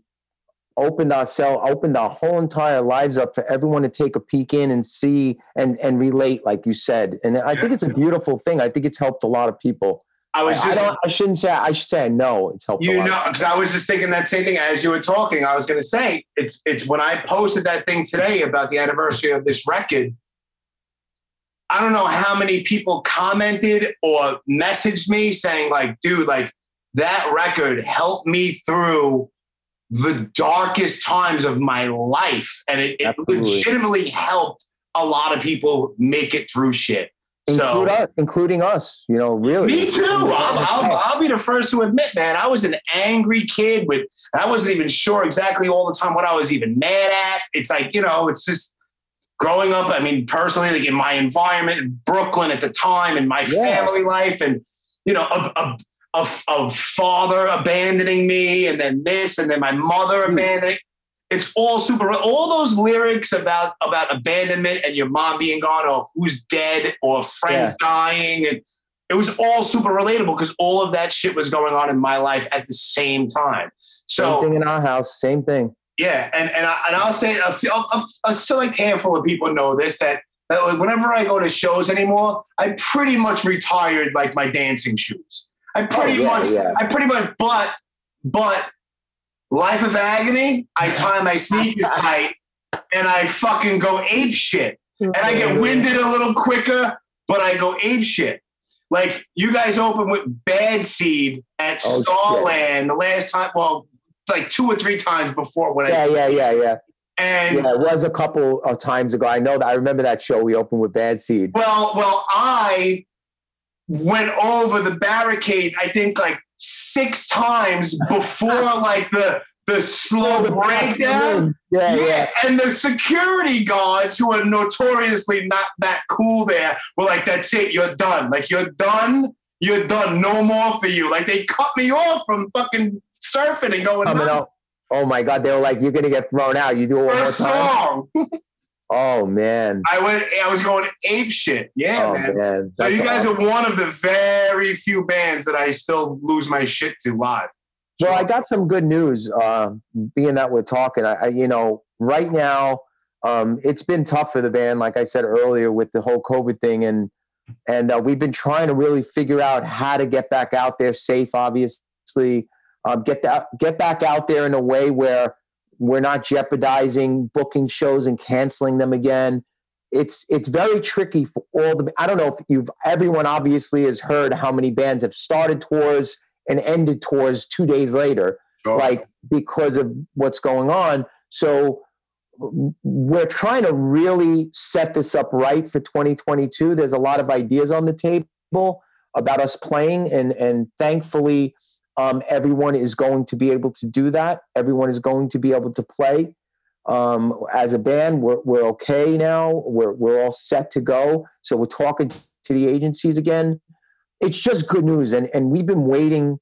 opened ourselves, opened our whole entire lives up for everyone to take a peek in and see and and relate, like you said. And I think it's a beautiful thing. I think it's helped a lot of people. i I, was I just don't. I shouldn't say. I should say I know it's helped. a you know because i was just thinking that same thing as you were talking i was going to say it's it's when i posted that thing today about the anniversary of this record i don't know how many people commented or messaged me saying like dude like that record helped me through the darkest times of my life and it, it legitimately helped a lot of people make it through shit so us, including us. You know, really. me too. I'll, I'll, I'll be the first to admit, man. I was an angry kid with, I wasn't even sure exactly all the time what I was even mad at. It's like, you know, it's just growing up. I mean, personally, like in my environment in Brooklyn at the time, and my Yeah. family life, and you know, a, a, a, a father abandoning me, and then this, and then my mother Hmm. abandoning. It's all super. All those lyrics about about abandonment and your mom being gone, or who's dead, or friends Yeah. dying, and it was all super relatable because all of that shit was going on in my life at the same time. Same thing in our house. Same thing. yeah, and and, I, and I'll say a, few- a, a select handful of people know this that, that whenever I go to shows anymore, I pretty much retired like my dancing shoes. I oh, pretty yeah, much, yeah. I pretty much, but but Life of Agony, I tie my sneakers tight and I fucking go ape shit, and I get winded a little quicker, but I go ape shit. Like you guys opened with Bad Seed at Oh. Starland the last time. Well, like two or three times before when Yeah, I yeah yeah, yeah, yeah. and Yeah, it was a couple of times ago. I know that. I remember that show we opened with Bad Seed. well, well, I went over the barricade. I think like six times before like the the slow breakdown. Yeah, yeah. And the security guards, who are notoriously not that cool, there were like, "That's it, you're done. Like you're done. You're done. No more for you." Like they cut me off from fucking surfing and going out. Oh, oh my God, they were like, "You're gonna get thrown out." You do it one more time. Oh man. I went. I was going ape shit. Yeah, oh man. man. So you guys awesome. are one of the very few bands that I still lose my shit to live. Well, I got some good news. Uh, being that we're talking, I, I you know, right now, um, it's been tough for the band. Like I said earlier, with the whole COVID thing, and and uh, we've been trying to really figure out how to get back out there safe. Obviously, um, get that get back out there in a way where we're not jeopardizing booking shows and canceling them again. It's it's very tricky for all the. I don't know if you've everyone obviously has heard how many bands have started tours and ended tours two days later, like because of what's going on. So we're trying to really set this up right for 2022. There's a lot of ideas on the table about us playing, and and thankfully, um, everyone is going to be able to do that. Everyone is going to be able to play. Um, as a band, we're we're okay now. We're we're all set to go. So we're talking to the agencies again. It's just good news, and and we've been waiting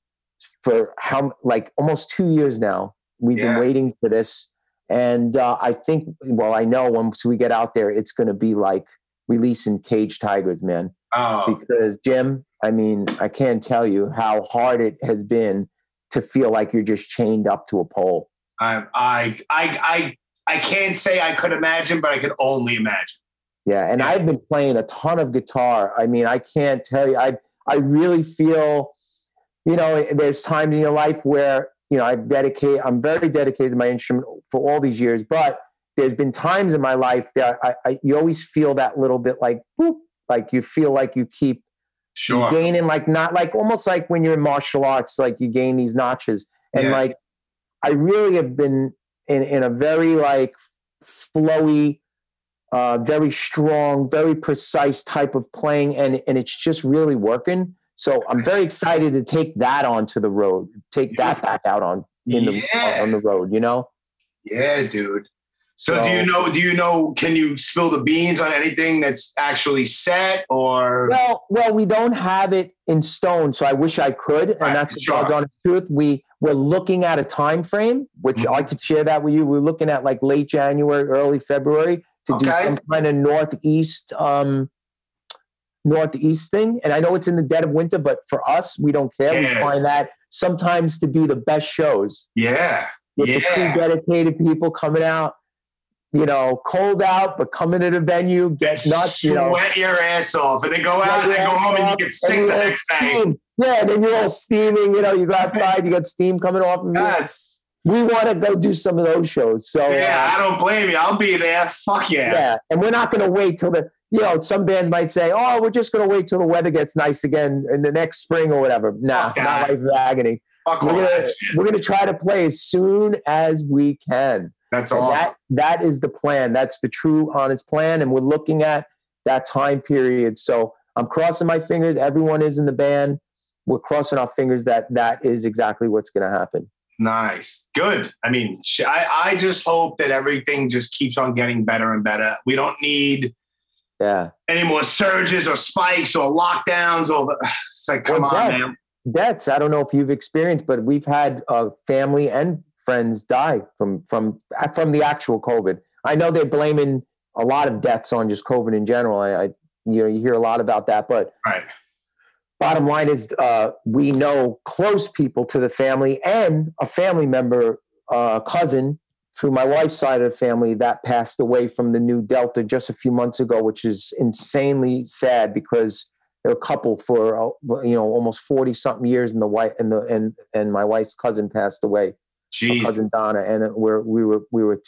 for how like almost two years now. We've Yeah. been waiting for this, and uh, I think, well, I know once we get out there, it's going to be like releasing Cage Tigers, man. Oh, Because Jim, I mean, I can't tell you how hard it has been to feel like you're just chained up to a pole. I, I, I, I, I can't say I could imagine, but I could only imagine. Yeah, and Yeah. I've been playing a ton of guitar. I mean, I can't tell you. I I really feel, you know, there's times in your life where you know, I've dedicated, I'm very dedicated to my instrument for all these years, but there's been times in my life that I, I you always feel that little bit like, boop, like you feel like you keep Sure. gaining, like not like almost like when you're in martial arts, like you gain these notches. And Yeah. like, I really have been in, in a very like flowy, uh, very strong, very precise type of playing, and and it's just really working. So I'm very excited to take that onto the road, take that back out on in the Yeah. on the road. You know, Yeah, dude. So, do you know? Do you know? Can you spill the beans on anything that's actually set or? well, well, we don't have it in stone, so I wish I could, and Right, that's the sure. Honest truth. We we're looking at a time frame, which Mhm. I could share that with you. We're looking at like late January, early February to do some kind of northeast um northeast thing. And I know it's in the dead of winter, but for us, we don't care. Yes. We find that sometimes to be the best shows. yeah. with the Yeah. dedicated people coming out, you know, cold out, but coming to the venue, get nuts, you know. Sweat your ass off, and then go out and go home, and you get sick the next day. Yeah, and then you're all steaming, you know, you go outside, you got steam coming off of you. Yes. We want to go do some of those shows. So, Yeah, uh, I don't blame you. I'll be there. Fuck yeah. yeah. And we're not going to wait till the, you know, some band might say, oh, we're just going to wait till the weather gets nice again in the next spring or whatever. Nah, Fuck not that. like agony. Fuck We're gonna we're gonna try to play as soon as we can. That's awesome. that that is the plan. That's the true honest plan. And we're looking at that time period. So I'm crossing my fingers. Everyone is in the band. We're crossing our fingers that that is exactly what's going to happen. Nice. Good. I mean, I, I just hope that everything just keeps on getting better and better. We don't need Yeah. any more surges or spikes or lockdowns or it's like, come Well, on, that- man. Deaths. I don't know if you've experienced, but we've had uh, family and friends die from from from the actual COVID. I know they're blaming a lot of deaths on just COVID in general. I, I you know you hear a lot about that, but Right. bottom line is uh, we know close people to the family and a family member uh, cousin through my wife's side of the family that passed away from the new delta just a few months ago which is insanely sad because they're a couple for uh, you know almost 40 something years and the wife and the and and my wife's cousin passed away Jeez. cousin donna and it- we're we were we were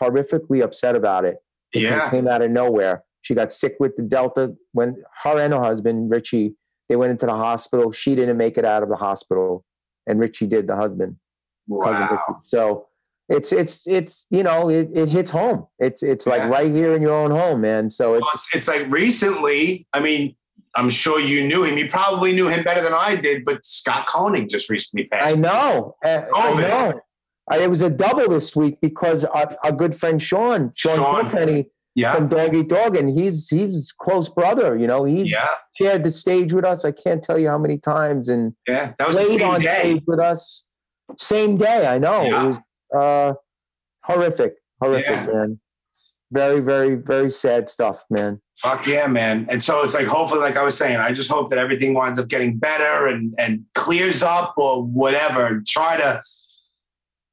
horrifically upset about it because Yeah. came out of nowhere. She got sick with the Delta when her and her husband, Richie, they went into the hospital. She didn't make it out of the hospital. And Richie did, the husband. Wow. So it's it's it's you know, it, it hits home. It's it's like right here in your own home, man. So Well, it's It's, it's like recently, I mean, I'm sure you knew him. You probably knew him better than I did, but Scott Koenig just recently passed. I know. uh, I know. I, it was a double this week because our, our good friend Sean, Sean, Sean. Kilkenny Yeah. from Dog Eat Dog, and he's he's close brother. You know, he's Yeah. shared the stage with us. I can't tell you how many times, and Yeah. That was the played same on day. stage with us. Same day, I know. Yeah. It was uh, horrific, horrific, Yeah. man. Very, very, very sad stuff, man. Fuck yeah, man. And so it's like hopefully, like I was saying, I just hope that everything winds up getting better and and clears up or whatever. Try to,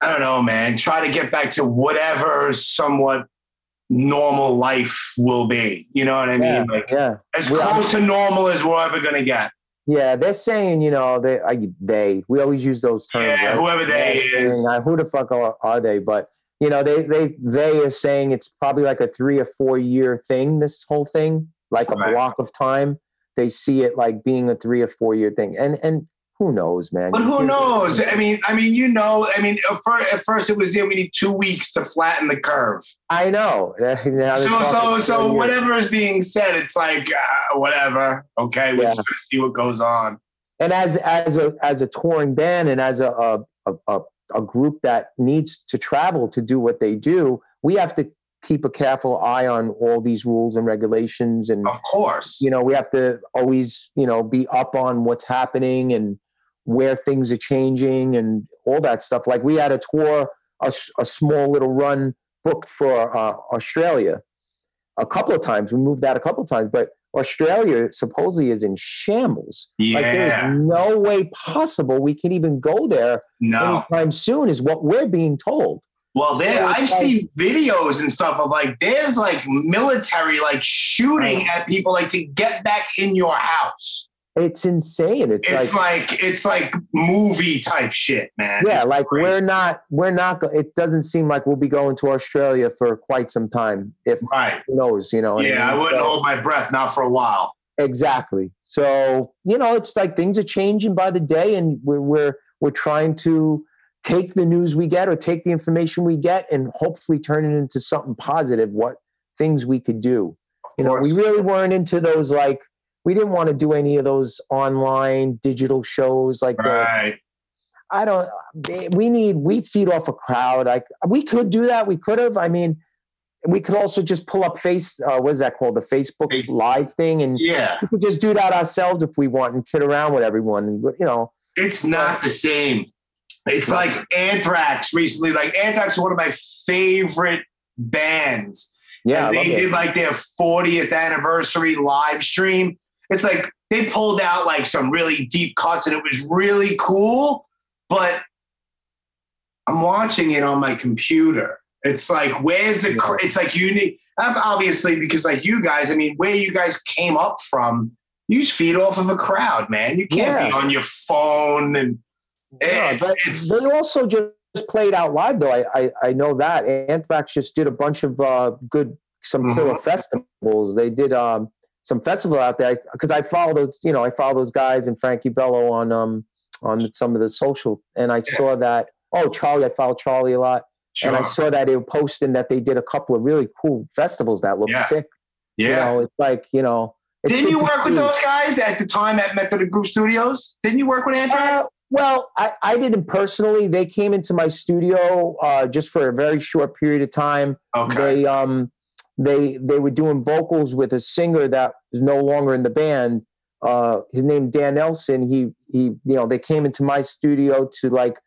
I don't know, man. Try to get back to whatever somewhat normal life will be. You know what I Yeah, mean? Like yeah, as Well, close to normal as we're ever gonna get. yeah. They're saying, you know, they, I, they. We always use those terms. Yeah, right? whoever they They're is. uh, who the fuck are, are they? But you know, they they they are saying it's probably like a three or four year thing. This whole thing, like a Right. block of time. They see it like being a three or four year thing, and and who knows, man? But who knows? I mean, I mean, you know, I mean, at first, at first it was, yeah, we need two weeks to flatten the curve. I know. Now So, so, so whatever is being said, it's like uh, whatever. Okay, we're Yeah. just gonna see what goes on. and as as a as a touring band and as a a, a a a group that needs to travel to do what they do, we have to keep a careful eye on all these rules and regulations, and Of course, you know we have to always you know be up on what's happening and where things are changing and all that stuff. Like we had a tour, a small little run booked for uh, Australia a couple of times. We moved that a couple of times, but Australia supposedly is in shambles. Like yeah, there's no way possible we can even go there no. anytime soon, is what we're being told. Well, there, So I've like- seen videos and stuff of like there's like military like shooting at people like to get back in your house. It's insane. It's, It's like, like it's like movie type shit, man. yeah, It's like crazy. we're not we're not. It doesn't seem like we'll be going to Australia for quite some time. If right. who knows, you know. Yeah, I mean? wouldn't So- hold my breath, not for a while. Exactly. So you know, it's like things are changing by the day, and we're we're we're trying to take the news we get or take the information we get and hopefully turn it into something positive. What things we could do. You know, we really weren't into those like we didn't want to do any of those online digital shows like the Right. I don't. they- We need. We feed off a crowd. Like we could do that. We could have. I mean, we could also just pull up face. Uh, what is that called? The Facebook Face- Live thing, and Yeah. we could just do that ourselves if we want and kid around with everyone. And, You know. It's not the same. It's like Anthrax recently. Like Anthrax is one of my favorite bands. Yeah. And they did like their 40th anniversary live stream. It's like they pulled out like some really deep cuts and it was really cool. But I'm watching it on my computer. It's like, where's the, cr- it's like you need, obviously, because like you guys, I mean, where you guys came up from, you just feed off of a crowd, man. You can't be on your phone and Yeah, but it's, they also just played out live though. I, I I know that Anthrax just did a bunch of uh, good some killer Mhm. festivals. They did um, some festival out there because I follow those. You know, I follow those guys and Frankie Bello on um on some of the social, and I saw that. Oh, Charlie, I follow Charlie a lot, and I saw that they were posting that they did a couple of really cool festivals that looked Yeah. sick. yeah. You know, it's like you know. it's Didn't you work with those guys at the time at Method Groove Studios? Didn't you work with Anthrax? Uh, well, I, I didn't personally. They came into my studio uh, just for a very short period of time. okay. They um they they were doing vocals with a singer that is no longer in the band. Uh, his name Dan Nelson. He he you know they came into my studio to like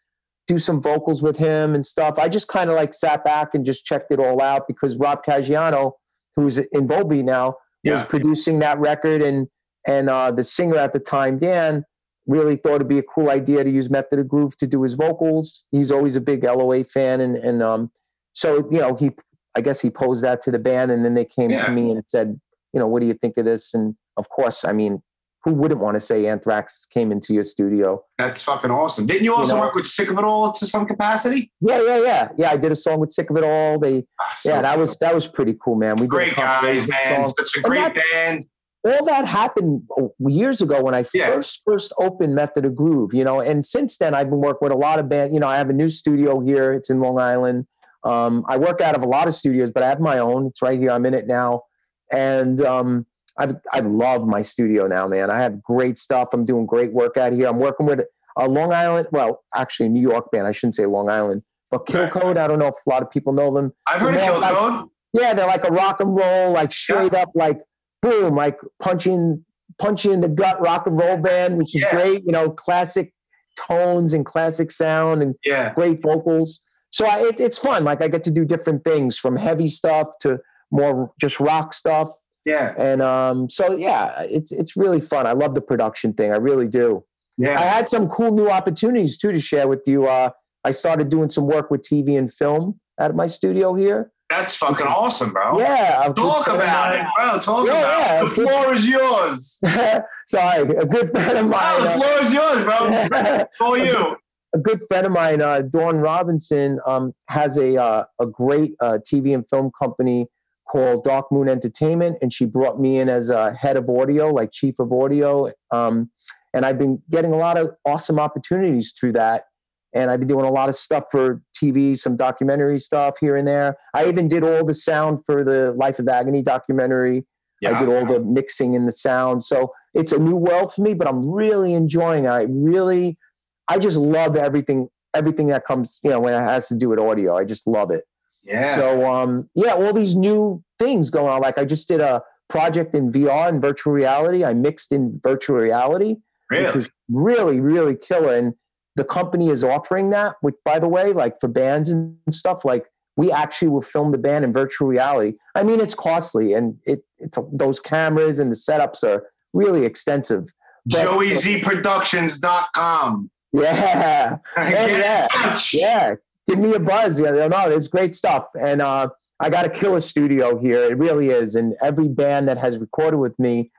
do some vocals with him and stuff. I just kind of like sat back and just checked it all out because Rob Caggiano, who's in Volbeat now, was producing that record and and uh, the singer at the time, Dan, really thought it'd be a cool idea to use Method of Groove to do his vocals. He's always a big LOA fan, and and um, so you know he, I guess he posed that to the band, and then they came Yeah. to me and said, you know, what do you think of this? And of course, I mean, who wouldn't want to say Anthrax came into your studio? That's fucking awesome. Didn't you also know- work with Sick of It All to some capacity? Yeah, yeah, yeah, yeah. I did a song with Sick of It All. They, Ah, so yeah, that was that was pretty cool, man. We great guys, man. Such a great that- band. all that happened oh, years ago when I Yeah. first first opened Method of Groove, you know, and since then I've been working with a lot of bands. You know, I have a new studio here. It's in Long Island. Um, I work out of a lot of studios, but I have my own. It's right here. I'm in it now, and um, I I love my studio now, man. I have great stuff. I'm doing great work out here. I'm working with a Long Island, well, actually a New York band. I shouldn't say Long Island, but Kill. Code. I don't know if a lot of people know them. I've heard of Yeah, Kill like- Code. Yeah, they're like a rock and roll, like straight up, like boom, like punching, punching in the gut rock and roll band, which is Yeah. great. You know, classic tones and classic sound and Yeah. great vocals. So I, it, it's fun. Like I get to do different things from heavy stuff to more just rock stuff. Yeah. And um, so yeah, it's it's really fun. I love the production thing. I really do. Yeah. I had some cool new opportunities too to share with you. Uh, I started doing some work with TV and film at my studio here. That's fucking awesome, bro. Yeah, Talk about it, bro. Talk Yeah, about yeah. it. The floor is yours. Sorry, a good friend of mine. the uh, floor is yours, bro. For you. A good friend of mine, uh, Dawn Robinson, um, has a uh, a great uh, TV and film company called Dark Moon Entertainment, and she brought me in as a head of audio, like chief of audio. Um, and I've been getting a lot of awesome opportunities through that. And I've been doing a lot of stuff for TV, some documentary stuff here and there. I even did all the sound for the Life of Agony documentary. Yeah, I did all the mixing and the sound. So it's a new world for me, but I'm really enjoying it. I really, I just love everything, everything that comes, you know, when it has to do with audio. I just love it. Yeah. So, um, yeah, all these new things going on. Like I just did a project in VR and virtual reality. I mixed in virtual reality, which really? was really, really killer. And the company is offering that, which, by the way, like for bands and stuff, like we actually will film the band in virtual reality. I mean, it's costly and it, it's those cameras and the setups are really extensive. But- JoeyZProductions.com. Yeah. Yeah. Yeah. Give me a buzz. Yeah, no, it's great stuff. And uh, I got a killer studio here. It really is. And every band that has recorded with me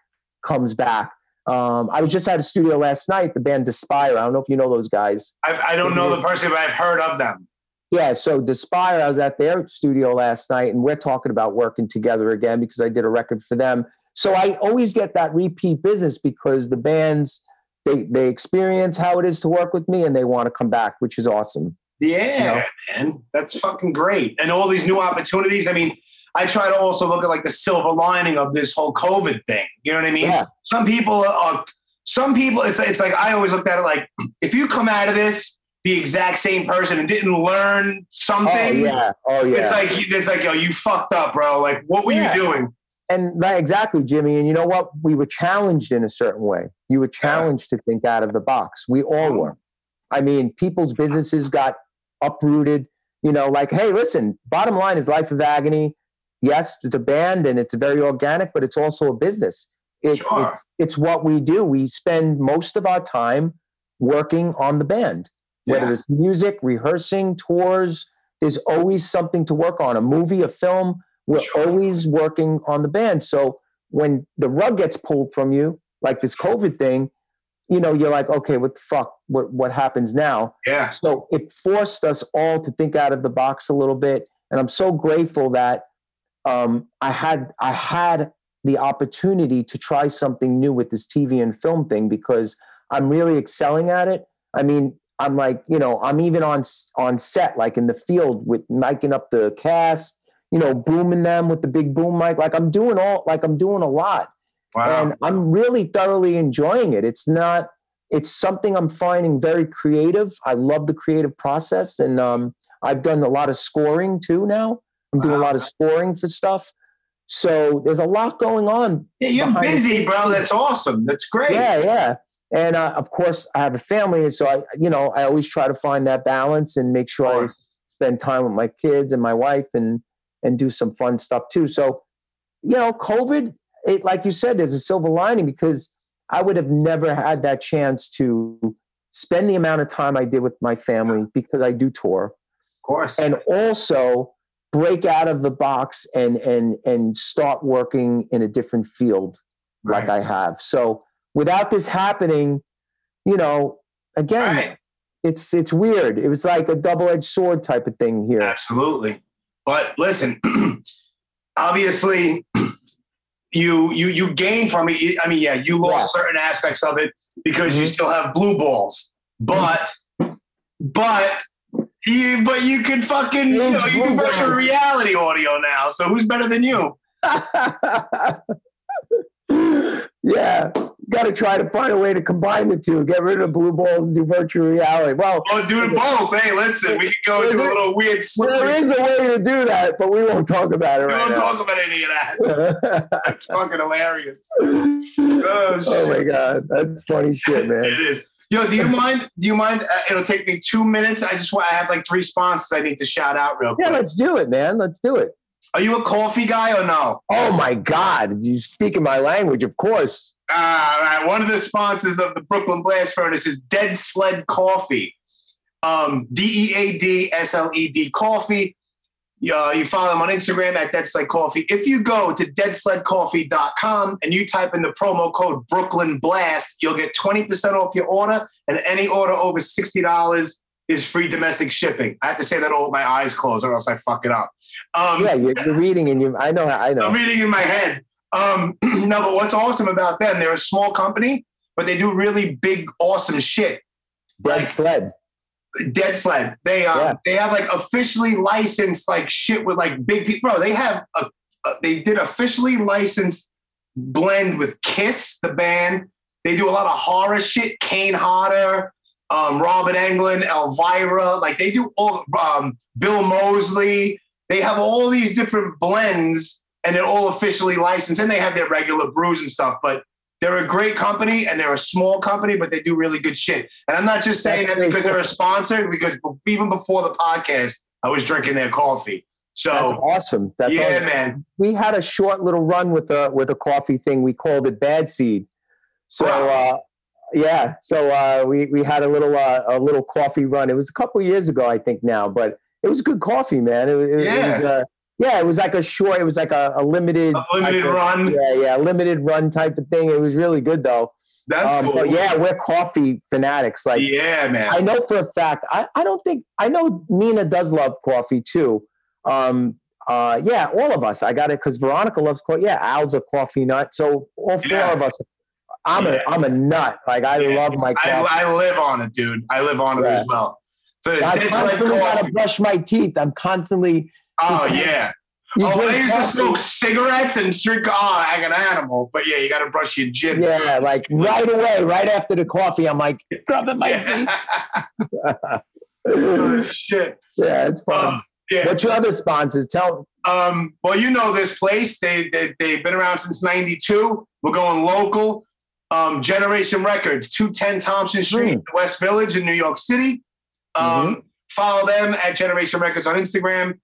comes back. Um, I was just at a studio last night, the band Despire. I don't know if you know those guys. I, I don't know the person, but I've heard of them. Yeah, so Despire, I was at their studio last night, and we're talking about working together again because I did a record for them. So I always get that repeat business because the bands they they experience how it is to work with me, and they want to come back, which is awesome. Yeah, man, that's fucking great. And all these new opportunities. I mean, I try to also look at like the silver lining of this whole COVID thing. You know what I mean? Yeah. Some people are. Some people, it's it's like I always looked at it like if you come out of this the exact same person and didn't learn something. Oh something. yeah, oh yeah. It's like it's like yo, you fucked up, bro. Like, what were Yeah. you doing? And that, exactly, Jimmy. And you know what? We were challenged in a certain way. You were challenged to think out of the box. We all were. I mean, people's businesses got uprooted. You know, like, hey, listen. Bottom line is Life of Agony. Yes, it's a band and it's very organic, but it's also a business. It, Sure. it's, it's what we do. We spend most of our time working on the band, whether Yeah. it's music, rehearsing, tours. There's always something to work on. A movie, a film. We're Sure. always working on the band. So when the rug gets pulled from you, like this COVID thing, you know, you're like, okay, what the fuck? What what happens now? Yeah, So it forced us all to think out of the box a little bit. And I'm so grateful that um, I had I had the opportunity to try something new with this TV and film thing because I'm really excelling at it. I mean, I'm like, you know, I'm even on on set, like in the field with miking up the cast, you know, booming them with the big boom mic. Like I'm doing all, like I'm doing a lot wow. and I'm really thoroughly enjoying it. It's not. It's something I'm finding very creative. I love the creative process, and um, I've done a lot of scoring too. Now I'm doing a lot of scoring for stuff. So there's a lot going on. yeah, you're busy, bro. That's awesome. That's great. Yeah, yeah. And uh, of course, I have a family, and so I, you know, I always try to find that balance and make sure I spend time with my kids and my wife, and and do some fun stuff too. So, you know, COVID, it like you said, there's a silver lining because I would have never had that chance to spend the amount of time I did with my family because I do tour, Of course. and also break out of the box and and and start working in a different field like I have. So without this happening, you know, again, Right. it's it's weird. It was like a double-edged sword type of thing here. Absolutely. But listen, obviously, you you you gain from it. I mean, yeah, you lost certain aspects of it because you Mhm. still have blue balls. But but you but you can fucking you know you do virtual reality audio now. So who's better than you? yeah, got to try to find a way to combine the two. Get rid of the blue balls and do virtual reality. Well, Oh, do it both. Hey, listen, we can go into a it- little weird there slippery. is a way to do that, but we won't talk about it We right don't now. talk about any of that. That's fucking hilarious. Oh, oh my god, that's funny shit, man. It is. Yo, do you mind? Do you mind? Uh, it'll take me two minutes. I just want. I have like three sponsors I need to shout out real quick. Yeah, let's do it, man. Let's do it. Are you a coffee guy or no? Oh my god, you speaking my language, of course. All right. One of the sponsors of the Brooklyn Blast Furnace is Dead Sled Coffee. Um, D E A D S L E D Coffee. Uh, you follow them on Instagram at Dead Sled Coffee. If you go to deadsledcoffee.com and you type in the promo code Brooklyn Blast, you'll get 20% off your order, and any order over $60 is free domestic shipping. I have to say that all with my eyes closed, or else I fuck it up. Um, Yeah, you're, you're reading and you. I know. I know. I'm reading in my head. Um, no, but what's awesome about them, they're a small company, but they do really big, awesome shit. Dead Like sled. Dead Sled. They um, Yeah. they have like officially licensed like shit with like big people. Bro, they have a, a they did officially licensed blend with Kiss, the band. They do a lot of horror shit. Kane Hodder, um, Robert Englund, Elvira. Like they do all um, Bill Moseley. They have all these different blends, and they're all officially licensed. And they have their regular brews and stuff. But they're a great company, and they're a small company, but they do really good shit. And I'm not just saying that because they're a sponsor. Because even before the podcast, I was drinking their coffee. That's So awesome. That's yeah, awesome. man. we had a short little run with a with a coffee thing. We called it Bad Seed. So uh, yeah, so uh, we we had a little uh, a little coffee run. It was a couple years ago, I think now, but it was good coffee, man. It, it, Yeah. it was uh, yeah, it was like a short. It was like a, a limited A limited of- run. Yeah, yeah, limited run type of thing. It was really good though. That's Um, cool. yeah, we're coffee fanatics. Like yeah, man. I know for a fact. I, I don't think I know Mina does love coffee too. Um, uh, yeah, all of us. I got it because Veronica loves coffee. Yeah, Al's a coffee nut. So all four Yeah. of us. I'm Yeah. a I'm a nut. Like I Yeah. love my coffee. I, I live on it, dude. I live on it as well. So I it's like constantly gotta brush my teeth. I'm constantly. Oh yeah. You oh, I used to smoke cigarettes and drink. Oh, like an animal. But yeah, you got to brush your jib. Yeah, like right away, right after the coffee, I'm like rubbing my teeth. Yeah. oh, shit. Yeah, it's fun. Oh, yeah. What's your other sponsors? Tell. Um, well, you know this place. They, they they've been around since '92. We're going local. Um, Generation Records, 210 Thompson Street, Hmm. West Village in New York City. Um, Follow them at Generation Records on Instagram.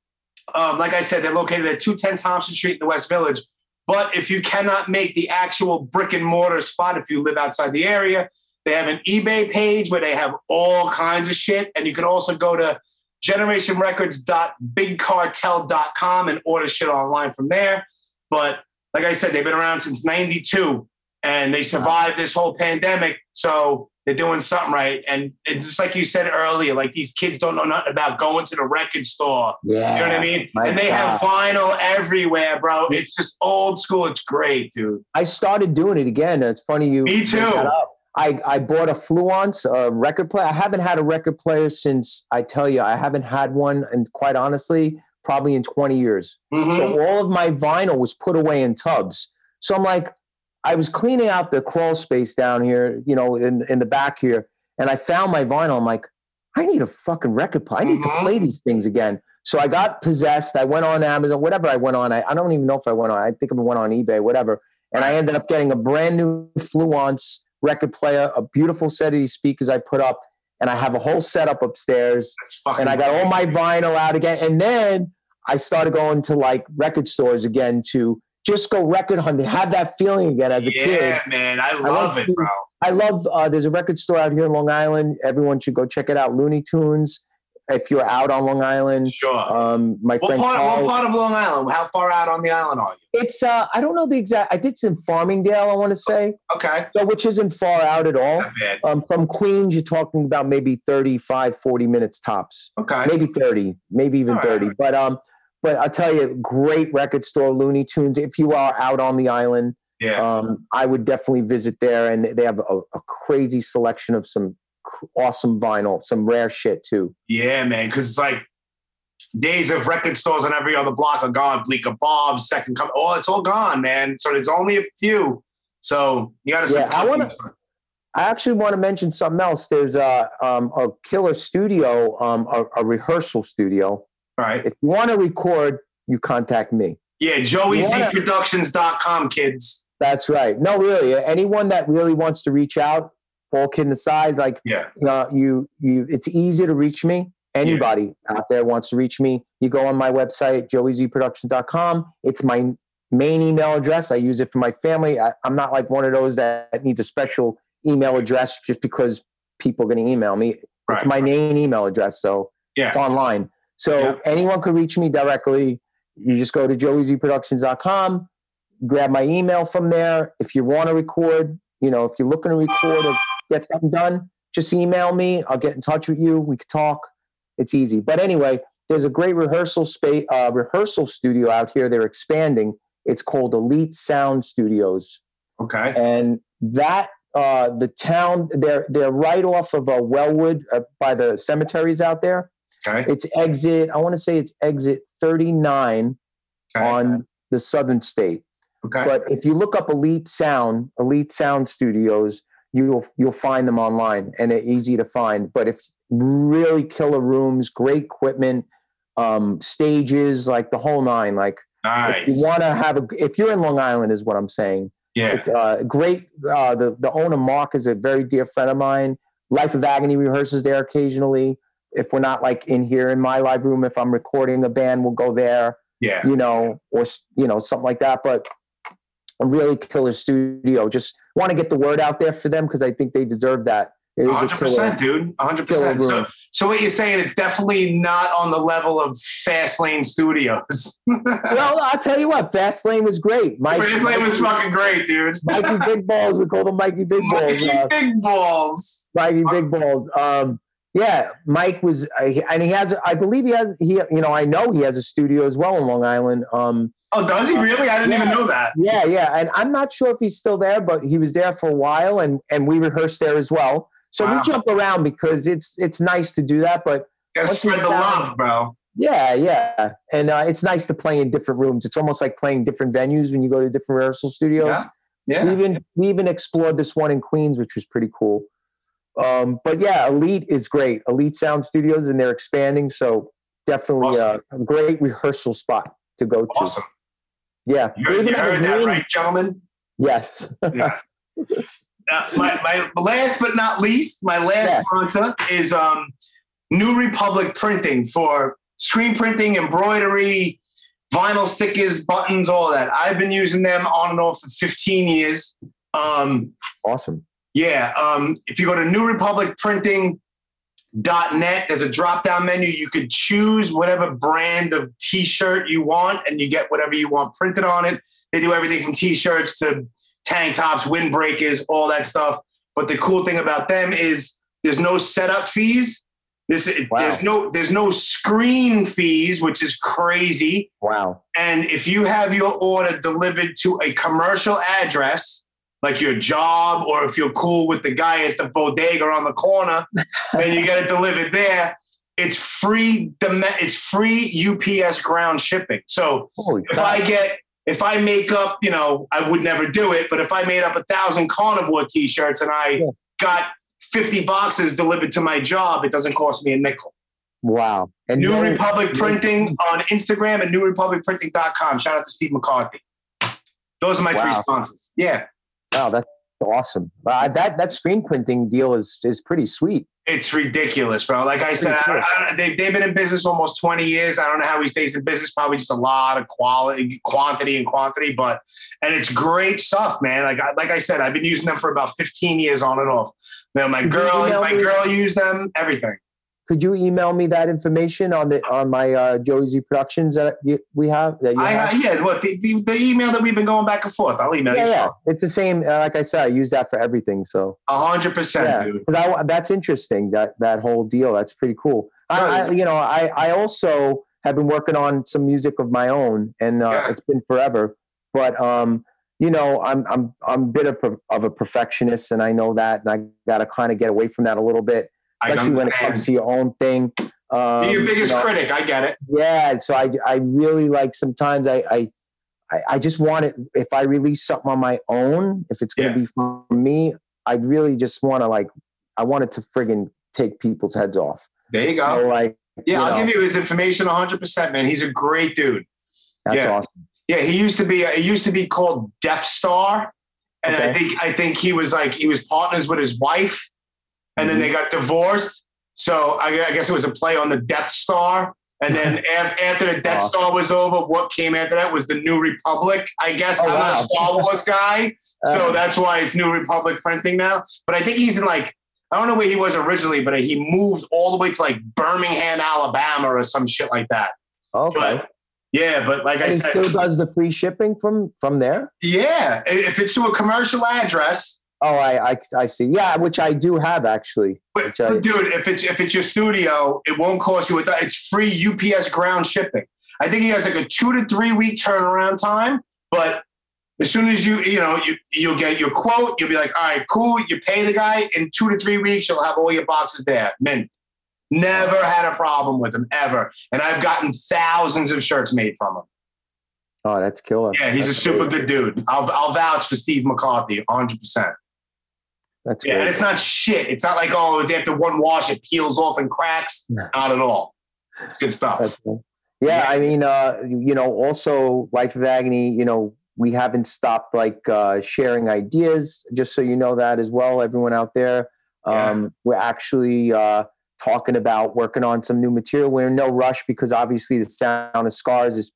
Um, like I said, they're located at 210 Thompson Street in the West Village. But if you cannot make the actual brick and mortar spot, if you live outside the area, they have an eBay page where they have all kinds of shit. And you can also go to generationrecords.bigcartel.com and order shit online from there. But like I said, they've been around since 92 and they survived this whole pandemic. So they're doing something right. And it's just like you said earlier, like these kids don't know nothing about going to the record store. Yeah, You know what I mean? and they have vinyl everywhere, bro. It's just old school. It's great, dude. I started doing it again. It's funny you. Me too. I, I bought a Fluance a record player. I haven't had a record player since I tell you I haven't had one, and quite honestly, probably in 20 years. Mhm. So all of my vinyl was put away in tubs. So I'm like, I was cleaning out the crawl space down here, you know, in in the back here, and I found my vinyl. I'm like, I need a fucking record player. I need Mhm. to play these things again. So I got possessed. I went on Amazon, whatever I went on. I, I don't even know if I went on. I think I went on eBay, whatever. And I ended up getting a brand new Fluance record player, a beautiful set of these speakers I put up, and I have a whole setup upstairs and I got all my vinyl out again. And then I started going to like record stores again to just go record hunting, have that feeling again as a yeah, kid. Yeah, man. I went love it, to- bro. I love. Uh, there's a record store out here in Long Island. Everyone should go check it out. Looney Tunes. If you're out on Long Island, Sure. um, my what, friend part, Carl. what part of Long Island? How far out on the island are you? It's uh, I don't know the exact. I did some Farmingdale. I want to say, Okay. so which isn't far out at all. Not bad. Um, from Queens, you're talking about maybe 35, 40 minutes tops. Okay. maybe 30 maybe even right. 30 but um but i'll tell you great record store looney tunes if you are out on the island Yeah. um i would definitely visit there and they have a, a crazy selection of some awesome vinyl some rare shit too Yeah, man, because it's like days of record stores on every other block are gone. Bleecker Bob's, Second Come, oh, it's all gone, man. So there's only a few. So you got to. Yeah, I wanna- i actually want to mention something else there's a um a killer studio um a, a rehearsal studio Right. if you want to record you contact me Yeah, JoeyZProductions.com, kids. that's right no really anyone that really wants to reach out all kidding aside like Yeah. uh, you you it's easy to reach me anybody out there wants to reach me you go on my website joeyzproductions.com it's my main email address i use it for my family I, i'm not like one of those that needs a special email address just because people are going to email me it's Right. my main email address so Yeah. it's online so Yeah. anyone could reach me directly. You just go to joeyzproductions.com grab my email from there. If you want to record you know if you're looking to record or get something done just email me. I'll get in touch with you. We can talk. It's easy. But anyway there's a great rehearsal space uh, rehearsal studio out here. They're expanding. It's called elite sound studios. Okay. and that uh, the town they're they're right off of uh, wellwood uh, by the cemeteries out there Okay. it's exit i want to say it's exit 39 Okay. on the southern state okay. but if you look up Elite Sound, Elite Sound Studios, you'll you'll find them online and they're easy to find. But if really killer rooms, great equipment, um, stages, like the whole nine. Like nice. if you want to have a, if you're in Long Island, is what I'm saying. yeah. It's uh, great. Uh, the the owner Mark is a very dear friend of mine. Life of Agony rehearses there occasionally. If we're not like in here in my live room, if I'm recording a band, we'll go there Yeah. you know, or you know, something like that. But a really killer studio. Just want to get the word out there for them because I think they deserve that. It is hundred percent, killer- dude. 100%. So, so what you're saying? It's definitely not on the level of Fast Lane Studios. Well, I'll tell you what, Fast Lane was great. Mike, Fast Lane was fucking great, dude. Mikey Big Balls. We called him Mikey Big Balls. Mikey Uh, Big balls. Mikey Big Balls. Um, yeah, Mike was, uh, and he has. I believe he has. He, you know, I know he has a studio as well in Long Island. Um, Oh, does he really? I didn't even know that. yeah, yeah, and I'm not sure if he's still there, but he was there for a while, and and we rehearsed there as well. So Wow. we jump around because it's it's nice to do that, but Gotta spread the love, bro. Yeah, yeah, and uh, it's nice to play in different rooms. It's almost like playing different venues when you go to different rehearsal studios. Yeah, yeah. We even we even explored this one in Queens, which was pretty cool. Um, but yeah, Elite is great. Elite Sound Studios, and they're expanding, so definitely uh, a great rehearsal spot to go to. Awesome. Yeah, You heard, you heard that, right, gentlemen? Yes. Uh, my, my last but not least, my last Yeah. sponsor is um, New Republic Printing for screen printing, embroidery, vinyl stickers, buttons, all that. I've been using them on and off for 15 years. Um, awesome. Yeah. Um, if you go to newrepublicprinting.net, there's a drop down menu. You could choose whatever brand of t shirt you want, and you get whatever you want printed on it. They do everything from t shirts to tank tops, windbreakers, all that stuff. But the cool thing about them is there's no setup fees. This, Wow. There's no there's no screen fees, which is crazy. Wow. And if you have your order delivered to a commercial address, like your job, or if you're cool with the guy at the bodega on the corner, and you get it delivered there, it's free. It's free UPS ground shipping. So Holy if cow. I get, if I make up, you know, I would never do it, but if I made up a thousand carnivore T-shirts and I Yeah. got 50 boxes delivered to my job, it doesn't cost me a nickel. wow. And New no- Republic Printing on Instagram and newrepublicprinting.com. Shout out to Steve McCarthy. Those are my three Wow. sponsors. Yeah, Wow, that's awesome. Uh, that that screen printing deal is is pretty sweet. it's ridiculous, bro. Like I said, I, I, they, they've been in business almost 20 years. I don't know how he stays in business. Probably just a lot of quality, quantity, and quantity. But and it's great stuff, man. Like I, like I said, I've been using them for about 15 years on and off. Man, my girl, my girl used them. Everything. Could you email me that information on the on my uh, Joey Z Productions that you, we have that you I have? uh, yeah. What the, the, the email that we've been going back and forth? I'll email yeah, you. yeah. It's the same. Uh, like I said, I use that for everything. So A hundred percent, yeah, I, that's interesting. That that whole deal. That's pretty cool. I, I you know I I also have been working on some music of my own, and uh, Yeah. it's been forever. But um, you know, I'm I'm I'm a bit of, a- of a perfectionist, and I know that, and I got to kind of get away from that a little bit, especially when it comes to your own thing. Um, You're your biggest you know, critic. I get it. yeah so i i really like sometimes i i I- just want it. If I release something on my own, if it's going to Yeah. be for me, I really just want to like. I want it to friggin' take people's heads off. There you go. So like, yeah, I'll know. give you his information 100, percent man. He's a great dude. that's Yeah. awesome. Yeah, he used to be. It used to be called Death Star, and I think I think he was like he was partners with his wife, and then they got divorced. So I, I guess it was a play on the Death Star. And then after the Death. Star was over, what came after that was the New Republic. I guess Oh, I'm not wow. a Star Wars guy, so Uh, that's why it's New Republic printing now. But I think he's in like I don't know where he was originally, but he moved all the way to like Birmingham, Alabama, or some shit like that. okay. But yeah, but like I And he said, still does the free shipping from from there. yeah, if it's to a commercial address, Oh, I I, I see. Yeah, which I do have actually. but, I- dude, if it's if it's your studio, it won't cost you a. It's free UPS ground shipping. I think he has like a two to three week turnaround time, but as soon as you you know you you'll get your quote, you'll be like, all right, cool. You pay the guy in two to three weeks, you'll have all your boxes there. Mint. Never had a problem with him ever, and I've gotten thousands of shirts made from him. Oh, that's killer. Yeah, he's a super good dude. I'll I'll vouch for Steve McCarthy, hundred percent. That's Yeah, and it's not shit. It's not like oh, after one wash it peels off and cracks. No. Not at all. It's good stuff. Cool. Yeah, I mean, uh, you know, also Life of Agony, you know, we haven't stopped like uh, sharing ideas, just so you know that as well, everyone out there. Um, We're actually uh, talking about working on some new material. We're in no rush because obviously the sound of scars is,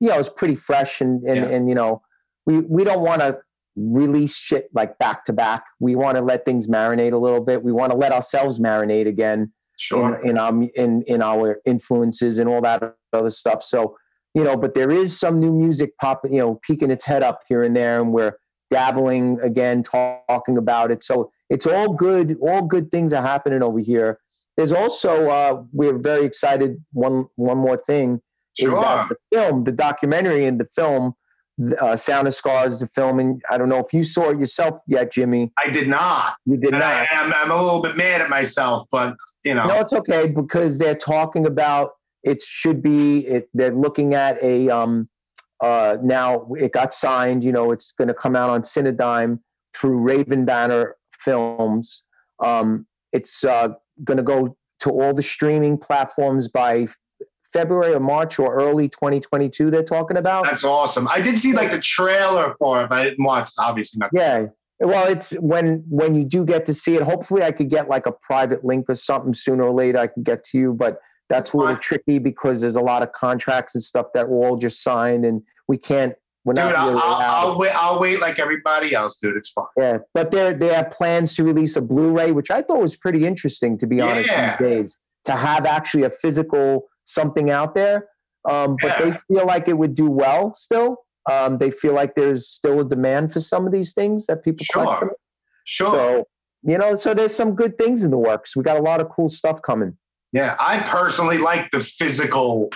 you know, it's pretty fresh and, and, Yeah. and you know, we, we don't want to release shit like back to back. We want to let things marinate a little bit. We want to let ourselves marinate again Sure. in, in our in in our influences and all that other stuff. So you know, but there is some new music popping, you know, peeking its head up here and there, and we're dabbling again, talking about it. So it's all good. All good things are happening over here. There's also uh, we're very excited. One one more thing is that the film, the documentary and the film, uh, Sound of Scars, the film, and I don't know if you saw it yourself yet, Jimmy. I did not. You did And not. I, I'm, I'm a little bit mad at myself, but you know. No, it's okay because they're talking about it should be it, they're looking at a um uh now it got signed, you know, it's going to come out on Cinedigm through Raven Banner Films. Um it's uh going to go to all the streaming platforms by February or March or early 2022 they're talking about. That's awesome. I did see like the trailer for it, but I didn't watch. Obviously, not. Yeah. Well, it's when when you do get to see it. Hopefully, I could get like a private link or something sooner or later. I can get to you, but that's a little tricky because there's a lot of contracts and stuff that were all just signed, and we can't. We're Dude, not I'll, really I'll. I'll wait. I'll wait like everybody else, dude. It's fine. yeah, but they they have plans to release a Blu-ray, which I thought was pretty interesting, to be honest. Yeah. These days, to have actually a physical something out there, um, but Yeah. they feel like it would do well still. Um, they feel like there's still a demand for some of these things that people collect Sure. them. Sure. So, you know, so there's some good things in the works. We got a lot of cool stuff coming. Yeah, I personally like the physical.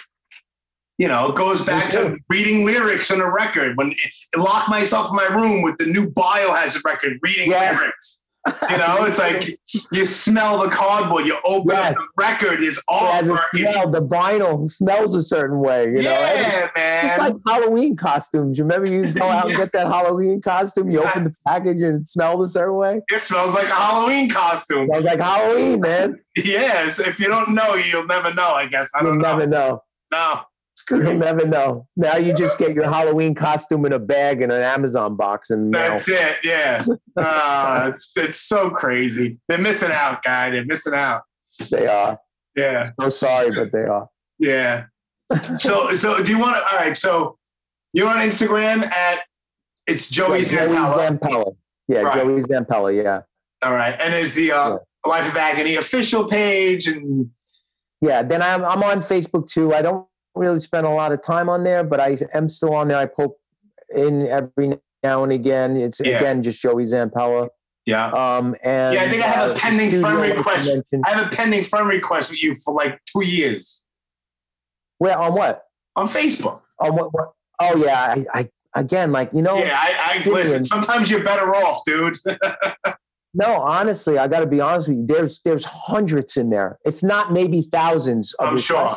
You know, it goes back to reading lyrics on a record. When it, lock myself in my room with the new Biohazard record, reading Yeah. lyrics. You know, it's like you smell the cardboard. You open Yes. up the record is It all has a it's- smell. The vinyl smells a certain way. You know, yeah, It's man. It's like Halloween costumes. You remember you go out and get that Halloween costume. You open the package and it smells a certain way. it smells like a Halloween costume. I was like Halloween, man. Yes, if you don't know, you'll never know. I guess I You'll don't know. never know. No, You'll never know. Now you just get your Halloween costume in a bag in an Amazon box, and That's it. Yeah. Uh, it's it's so crazy. They're missing out, guy. They're missing out. they are. Yeah. So sorry, but they are. Yeah. So so do you want to? All right. So you're on Instagram at it's Joey Yeah, Joey Zampella. Zampella. Yeah, Right. Joey Zampella. Yeah. All right, and there's the uh, Life of Agony official page, and Yeah, then I'm I'm on Facebook too. I don't really spend a lot of time on there, but I am still on there. I poke in every now and again. It's Yeah. again just Joey Zampella. yeah, Um, and Yeah, I think I have a uh, pending friend request. mentioned- I have a pending friend request with you for like two years Where on what? on Facebook. On what? what? Oh yeah, I, I again like you know. Yeah, I, I listen. Sometimes you're better off, dude. No, honestly, I got to be honest with you. There's there's hundreds in there, if not maybe thousands of I'm sure.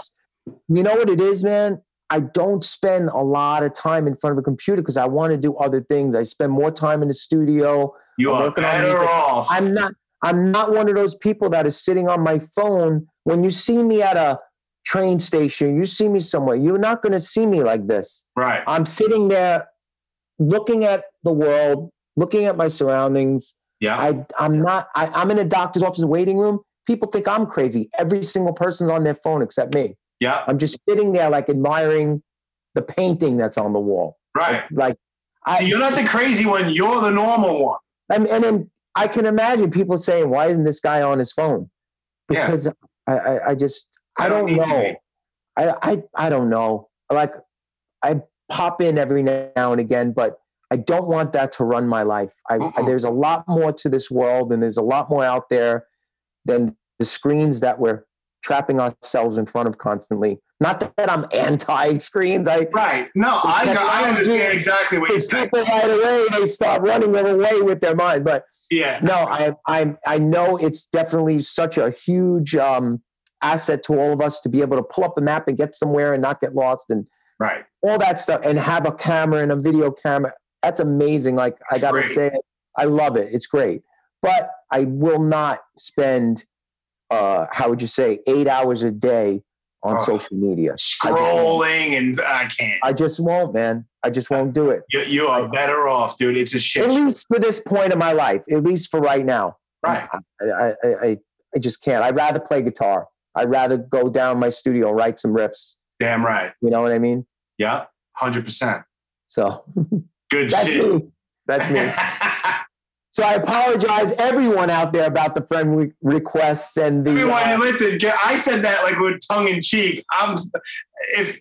You know what it is, man? I don't spend a lot of time in front of a computer because I want to do other things. I spend more time in the studio. You I'm are better off. I'm not I'm not one of those people that is sitting on my phone. When you see me at a train station, you see me somewhere, you're not going to see me like this. right. I'm sitting there looking at the world, looking at my surroundings. Yeah. I I'm not I, I'm in a doctor's office waiting room. People think I'm crazy. Every single person's on their phone except me. Yeah. I'm just sitting there like admiring the painting that's on the wall. Right. Like I So you're not the crazy one. You're the normal one. and, and then I can imagine people saying, "Why isn't this guy on his phone?" Yeah. Because I, I, I just I, I don't don't, know. I, I I don't know. Like I pop in every now and again, but I don't want that to run my life. I, there's a lot more to this world, and there's a lot more out there than the screens that we're trapping ourselves in front of constantly. Not that I'm anti screens. I Right. No, I, I understand exactly what you're saying. people right away they start running away with their mind, but Yeah. no, I I I know it's definitely such a huge um, asset to all of us to be able to pull up a map and get somewhere and not get lost and Right. all that stuff and have a camera and a video camera. That's amazing. Like I gotta Great. say, I love it. It's great, but I will not spend uh, how would you say eight hours a day on Oh. social media. I. Scrolling and I can't. I just won't, man. I just won't do it. You, you are better off, dude. It's a shit. At least for this point of my life. At least for right now. Right. I, I, I, I just can't. I'd rather play guitar. I'd rather go down my studio and write some riffs. Damn right. You know what I mean? Yeah. Hundred percent. So Good that's shit. me. That's me. So I apologize, everyone out there, about the friend re- requests and the. Everyone, uh, listen. I said that like with tongue in cheek. I'm if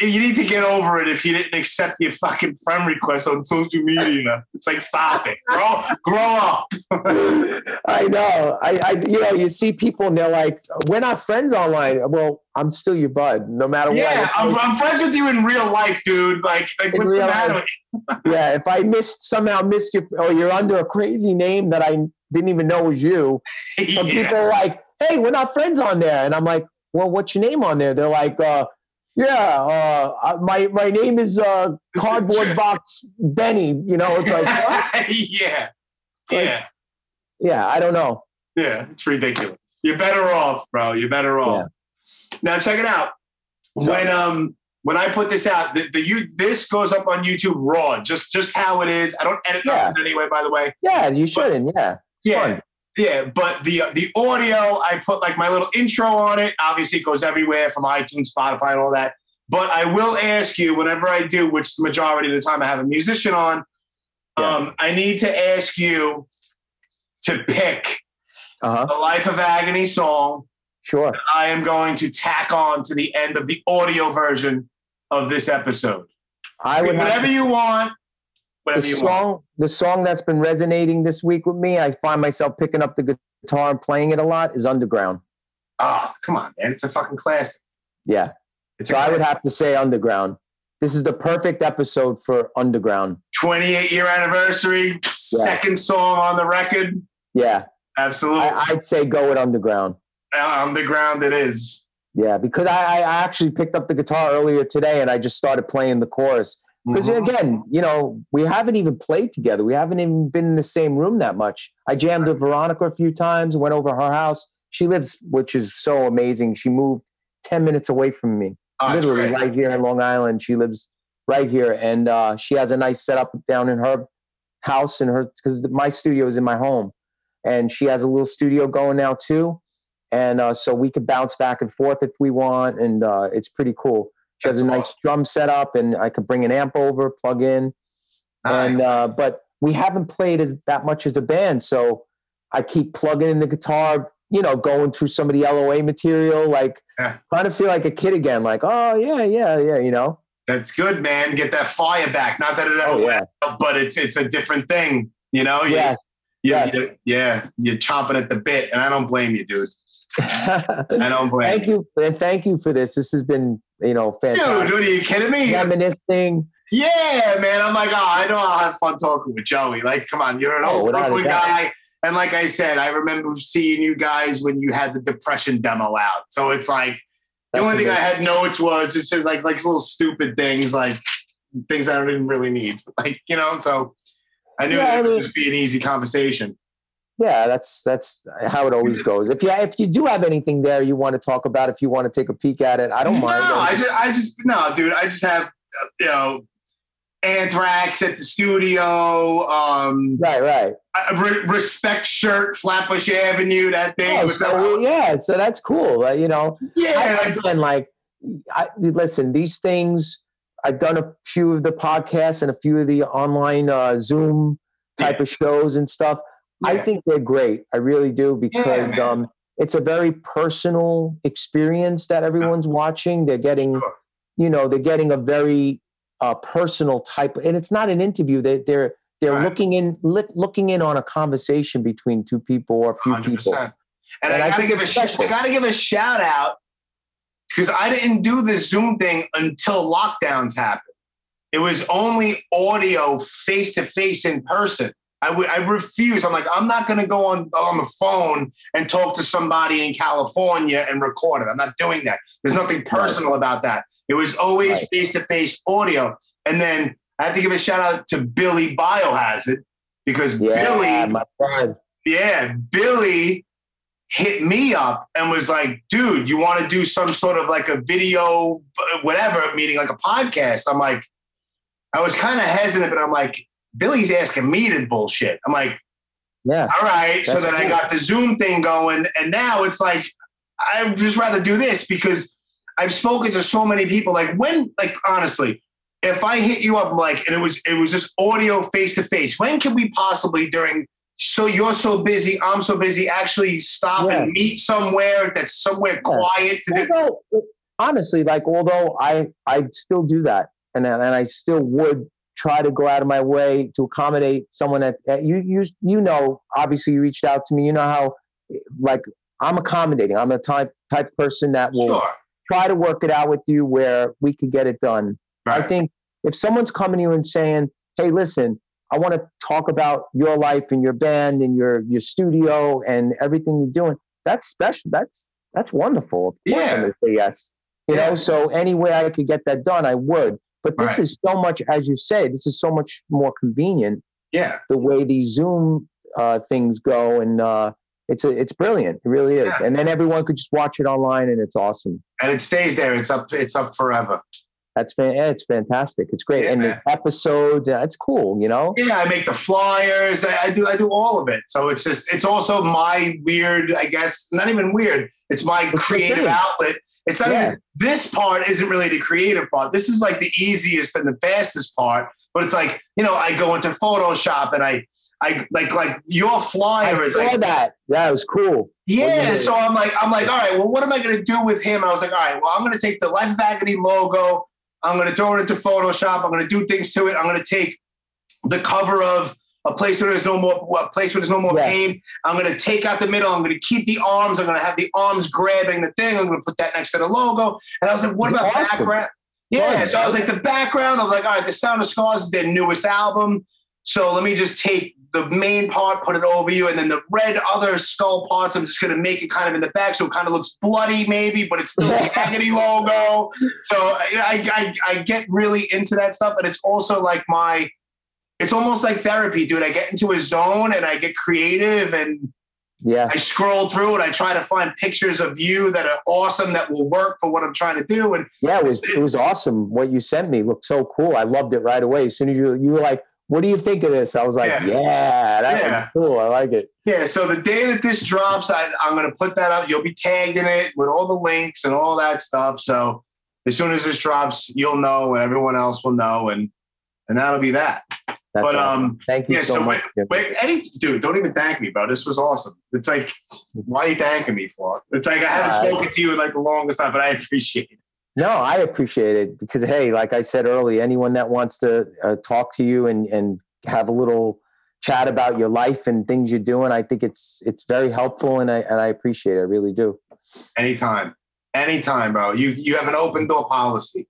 you need to get over it if you didn't accept your fucking friend request on social media. It's like stop it, grow grow up. I know. I, I, you know, you see people and they're like, "We're not friends online." Well, I'm still your bud, no matter Yeah, what. I'm, I'm friends with you in real life, dude. Like, like what's the matter? yeah. If I missed somehow missed you, or you're under a crazy name that I didn't even know was you, some you? people are like, "Hey, we're not friends on there," and I'm like, "Well, what's your name on there?" They're like, uh, "Yeah, uh, my my name is uh, Cardboard Box Benny." You know, it's like, yeah, yeah, yeah, I don't know. yeah. It's ridiculous. You're better off, bro. You're better off. Now check it out. When um when I put this out, the, the you this goes up on YouTube raw, just just how it is. I don't edit Yeah. nothing anyway. By the way, Yeah, you shouldn't. Yeah, It's yeah. fun. Yeah, but the the audio, I put like my little intro on it. Obviously, it goes everywhere from iTunes, Spotify, and all that. But I will ask you whenever I do, which the majority of the time I have a musician on. Yeah. Um, I need to ask you to pick Uh huh. the Life of Agony song Sure. I am going to tack on to the end of the audio version of this episode. I would whatever to- you want. Whatever the you want. song the song that's been resonating this week with me i find myself picking up the guitar and playing it a lot is underground Oh, come on, man. It's a fucking classic. yeah It's so I would have to say underground this is the perfect episode for underground 28 year anniversary, second song on the record. yeah Absolutely. I, i'd say go with underground uh, on the ground it is. yeah because I, I actually picked up the guitar earlier today and i just started playing the chorus because Mhm. again you know we haven't even played together. We haven't even been in the same room that much. I jammed with veronica a few times went over her house. She lives which is so amazing. She moved 10 minutes away from me Oh, literally right here in long island. She lives right here and uh, she has a nice setup down in her house in her because my studio is in my home. And she has a little studio going now too. And uh, so we could bounce back and forth if we want and uh, it's pretty cool she has a nice awesome. drum setup and i could bring an amp over plug in and uh, but we haven't played as that much as a band so i keep plugging in the guitar you know going through some of the loa material like Yeah. trying to feel like a kid again like oh yeah yeah yeah you know That's good, man. Get that fire back. Not that it ever oh yeah went but it's it's a different thing. You know? yeah, yes you- yes. you- yeah. You're chomping at the bit, and I don't blame you, dude. I don't blame thank you and thank you for this this has been you know Dude, fantastic what are you kidding me? reminiscing Yeah, man. I'm like, oh, I know I'll have fun talking with Joey. Like, come on, you're an Oh, old Brooklyn guy. And like I said, I remember seeing you guys when you had the depression demo out. So it's like the That's only thing I had notes was it's just like like little stupid things, like things I didn't really need. Like, you know, so I knew Yeah, it would mean- just be an easy conversation. Yeah that's that's how it always goes if you if you do have anything there you want to talk about if you want to take a peek at it i don't mind No, I just, I just, no, dude. I just have, uh, you know, Anthrax at the studio. Um, right right re- respect shirt, Flatbush Avenue. That thing. oh, with so, yeah so that's cool uh, you know yeah, again, like, I, listen, these things, I've done a few of the podcasts and a few of the online uh, Zoom type Yeah. of shows and stuff. I think they're great. I really do because man. um, it's a very personal experience that everyone's watching. They're getting, Sure. you know, they're getting a very uh, personal type, and it's not an interview. They, they're they're Right. looking in look, looking in on a conversation between two people or a few people. 100%. And, And I I gotta think give a sh- I gotta give a shout out because I didn't do the Zoom thing until lockdowns happened. It was only audio, face to face, in person. I I refuse. I'm like I'm not gonna go on on the phone and talk to somebody in California and record it. I'm not doing that. There's nothing personal about that. It was always face to face audio. And then I have to give a shout out to Billy Biohazard because Yeah, Billy my friend. yeah, Billy hit me up and was like, dude, you want to do some sort of like a video, whatever, meeting like a podcast? I'm like, I was kind of hesitant, but I'm like, Billy's asking me to bullshit. I'm like, Yeah. all right. so then I got the Zoom thing going. And now it's like, I'd just rather do this because I've spoken to so many people. Like, when, like, honestly, if I hit you up like, and it was it was just audio face to face, when can we possibly during? So you're so busy, I'm so busy. Actually, stop Yeah. and meet somewhere that's somewhere quiet to do. honestly, like although I I still do that, and and I still would try to go out of my way to accommodate someone that that you you you know. Obviously, you reached out to me. You know how like I'm accommodating. I'm the type type person that will Sure. try to work it out with you where we could get it done. I think if someone's coming to you and saying, "Hey, listen, I want to talk about your life and your band and your your studio and everything you're doing," that's special. That's that's wonderful. Of course, Yeah. I'm to say yes. You Yeah. know, so any way I could get that done, I would. But this Right. is so much, as you say, this is so much more convenient Yeah. the way these Zoom uh, things go, and uh, it's a, it's brilliant. It really is. Yeah. And then everyone could just watch it online, and it's awesome. And it stays there. It's up. It's up forever. That's fan- yeah, it's fantastic. It's great, Yeah, and man. the episodes, uh, it's cool. You know, Yeah, I make the flyers. I, I do. I do all of it. So it's just. It's also my weird. I guess not even weird. It's my It's creative outlet. It's not Yeah. even. This part isn't really the creative part. This is like the easiest and the fastest part. But it's like you know, I go into Photoshop and I. I like like your flyer I is saw like that. That was cool. Yeah, so I'm like, I'm like, all right, well, what am I gonna do with him? I was like, all right, well, I'm gonna take the Life of Agony logo, I'm gonna throw it into Photoshop, I'm gonna do things to it, I'm gonna take the cover of a place where there's no more a place where there's no more Yeah. pain. I'm gonna take out the middle, I'm gonna keep the arms, I'm gonna have the arms grabbing the thing, I'm gonna put that next to the logo. And I was like, what about Awesome. background? Yeah, so I was like, the background, I was like, all right, the Sound of Scars is their newest album. So let me just take the main part, put it over you, and then the red other skull parts, I'm just gonna make it kind of in the back, so it kind of looks bloody, maybe, but it's still the agony logo. So I, I, I, I get really into that stuff, and it's also like my, it's almost like therapy, dude. I get into a zone and I get creative, and Yeah, I scroll through and I try to find pictures of you that are awesome that will work for what I'm trying to do. And yeah, it was it was awesome. What you sent me looked so cool. I loved it right away. As soon as you you were like, "What do you think of this?" I was like, Yeah. "Yeah, that Yeah. was cool. I like it." Yeah, so the day that this drops, I, I'm going to put that up. You'll be tagged in it with all the links and all that stuff. So as soon as this drops, you'll know, and everyone else will know, and and that'll be that. That's But, awesome. um, thank you yeah, so, so much. Any dude, don't even thank me, bro. This was awesome. It's like, why are you thanking me for? It's like I haven't Uh, spoken to you in like the longest time, but I appreciate it. No, I appreciate it because hey, like I said earlier, anyone that wants to uh, talk to you and and have a little chat about your life and things you're doing, I think it's it's very helpful and I and I appreciate it. I really do. Anytime, anytime, bro. You you have an open door policy.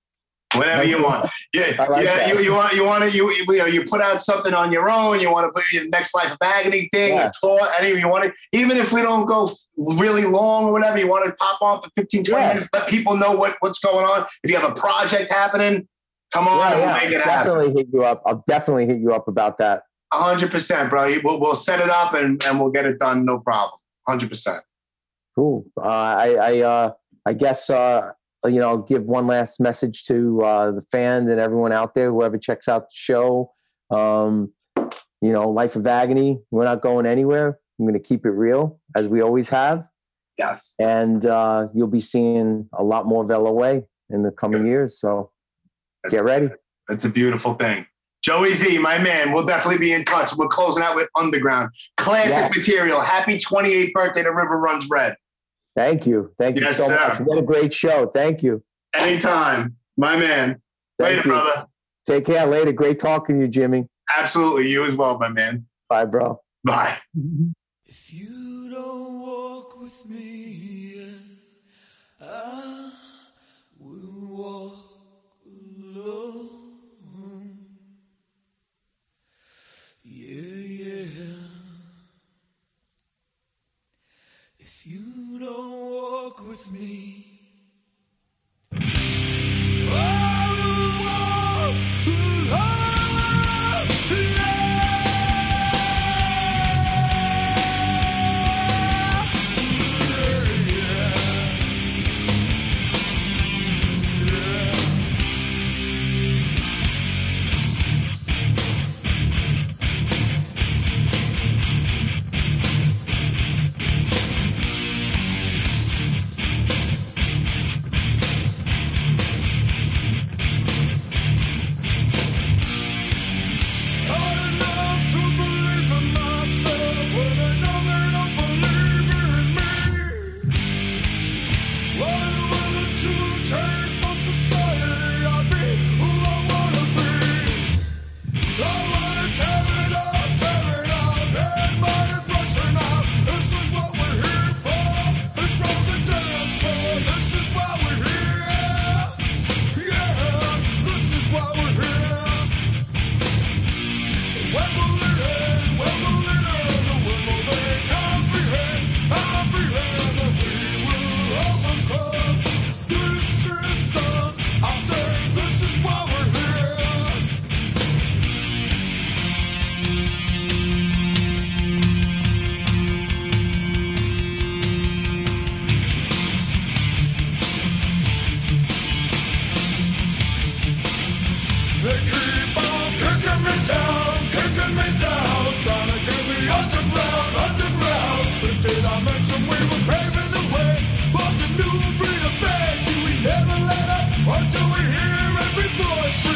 Thank you you. want, yeah, like yeah. that. You, you want you want to you you, know, you put out something on your own. You want to put your next life of agony thing, Yeah. a tour, any you want to. Even if we don't go really long or whatever, you want to pop on for 15, 20 Yeah. minutes, let people know what what's going on. If you have a project happening, come on, Yeah, and we'll make it happen. definitely hit you up. I'll definitely hit you up about that. hundred percent, bro. We'll, we'll set it up and, and we'll get it done, no problem. Hundred percent. Cool. Uh, I I uh, I guess uh, you know I'll give one last message to uh, the fans and everyone out there, whoever checks out the show. Um, you know, Life of Agony. We're not going anywhere. I'm going to keep it real as we always have. Yes. and uh, you'll be seeing a lot more of LOA in the coming years. So get ready. That's a beautiful thing. Joey Z, my man, we'll definitely be in touch. We're closing out with Underground. Classic Yeah. material. Happy 28th birthday to River Runs Red. Thank you. Thank you Yes, so sir. much. What a great show. Thank you. Anytime, my man. Thank Later, you. brother. Take care. Later. Great talking to you, Jimmy. Absolutely. You as well, my man. Bye, bro. Bye. If you don't walk with me, with me, I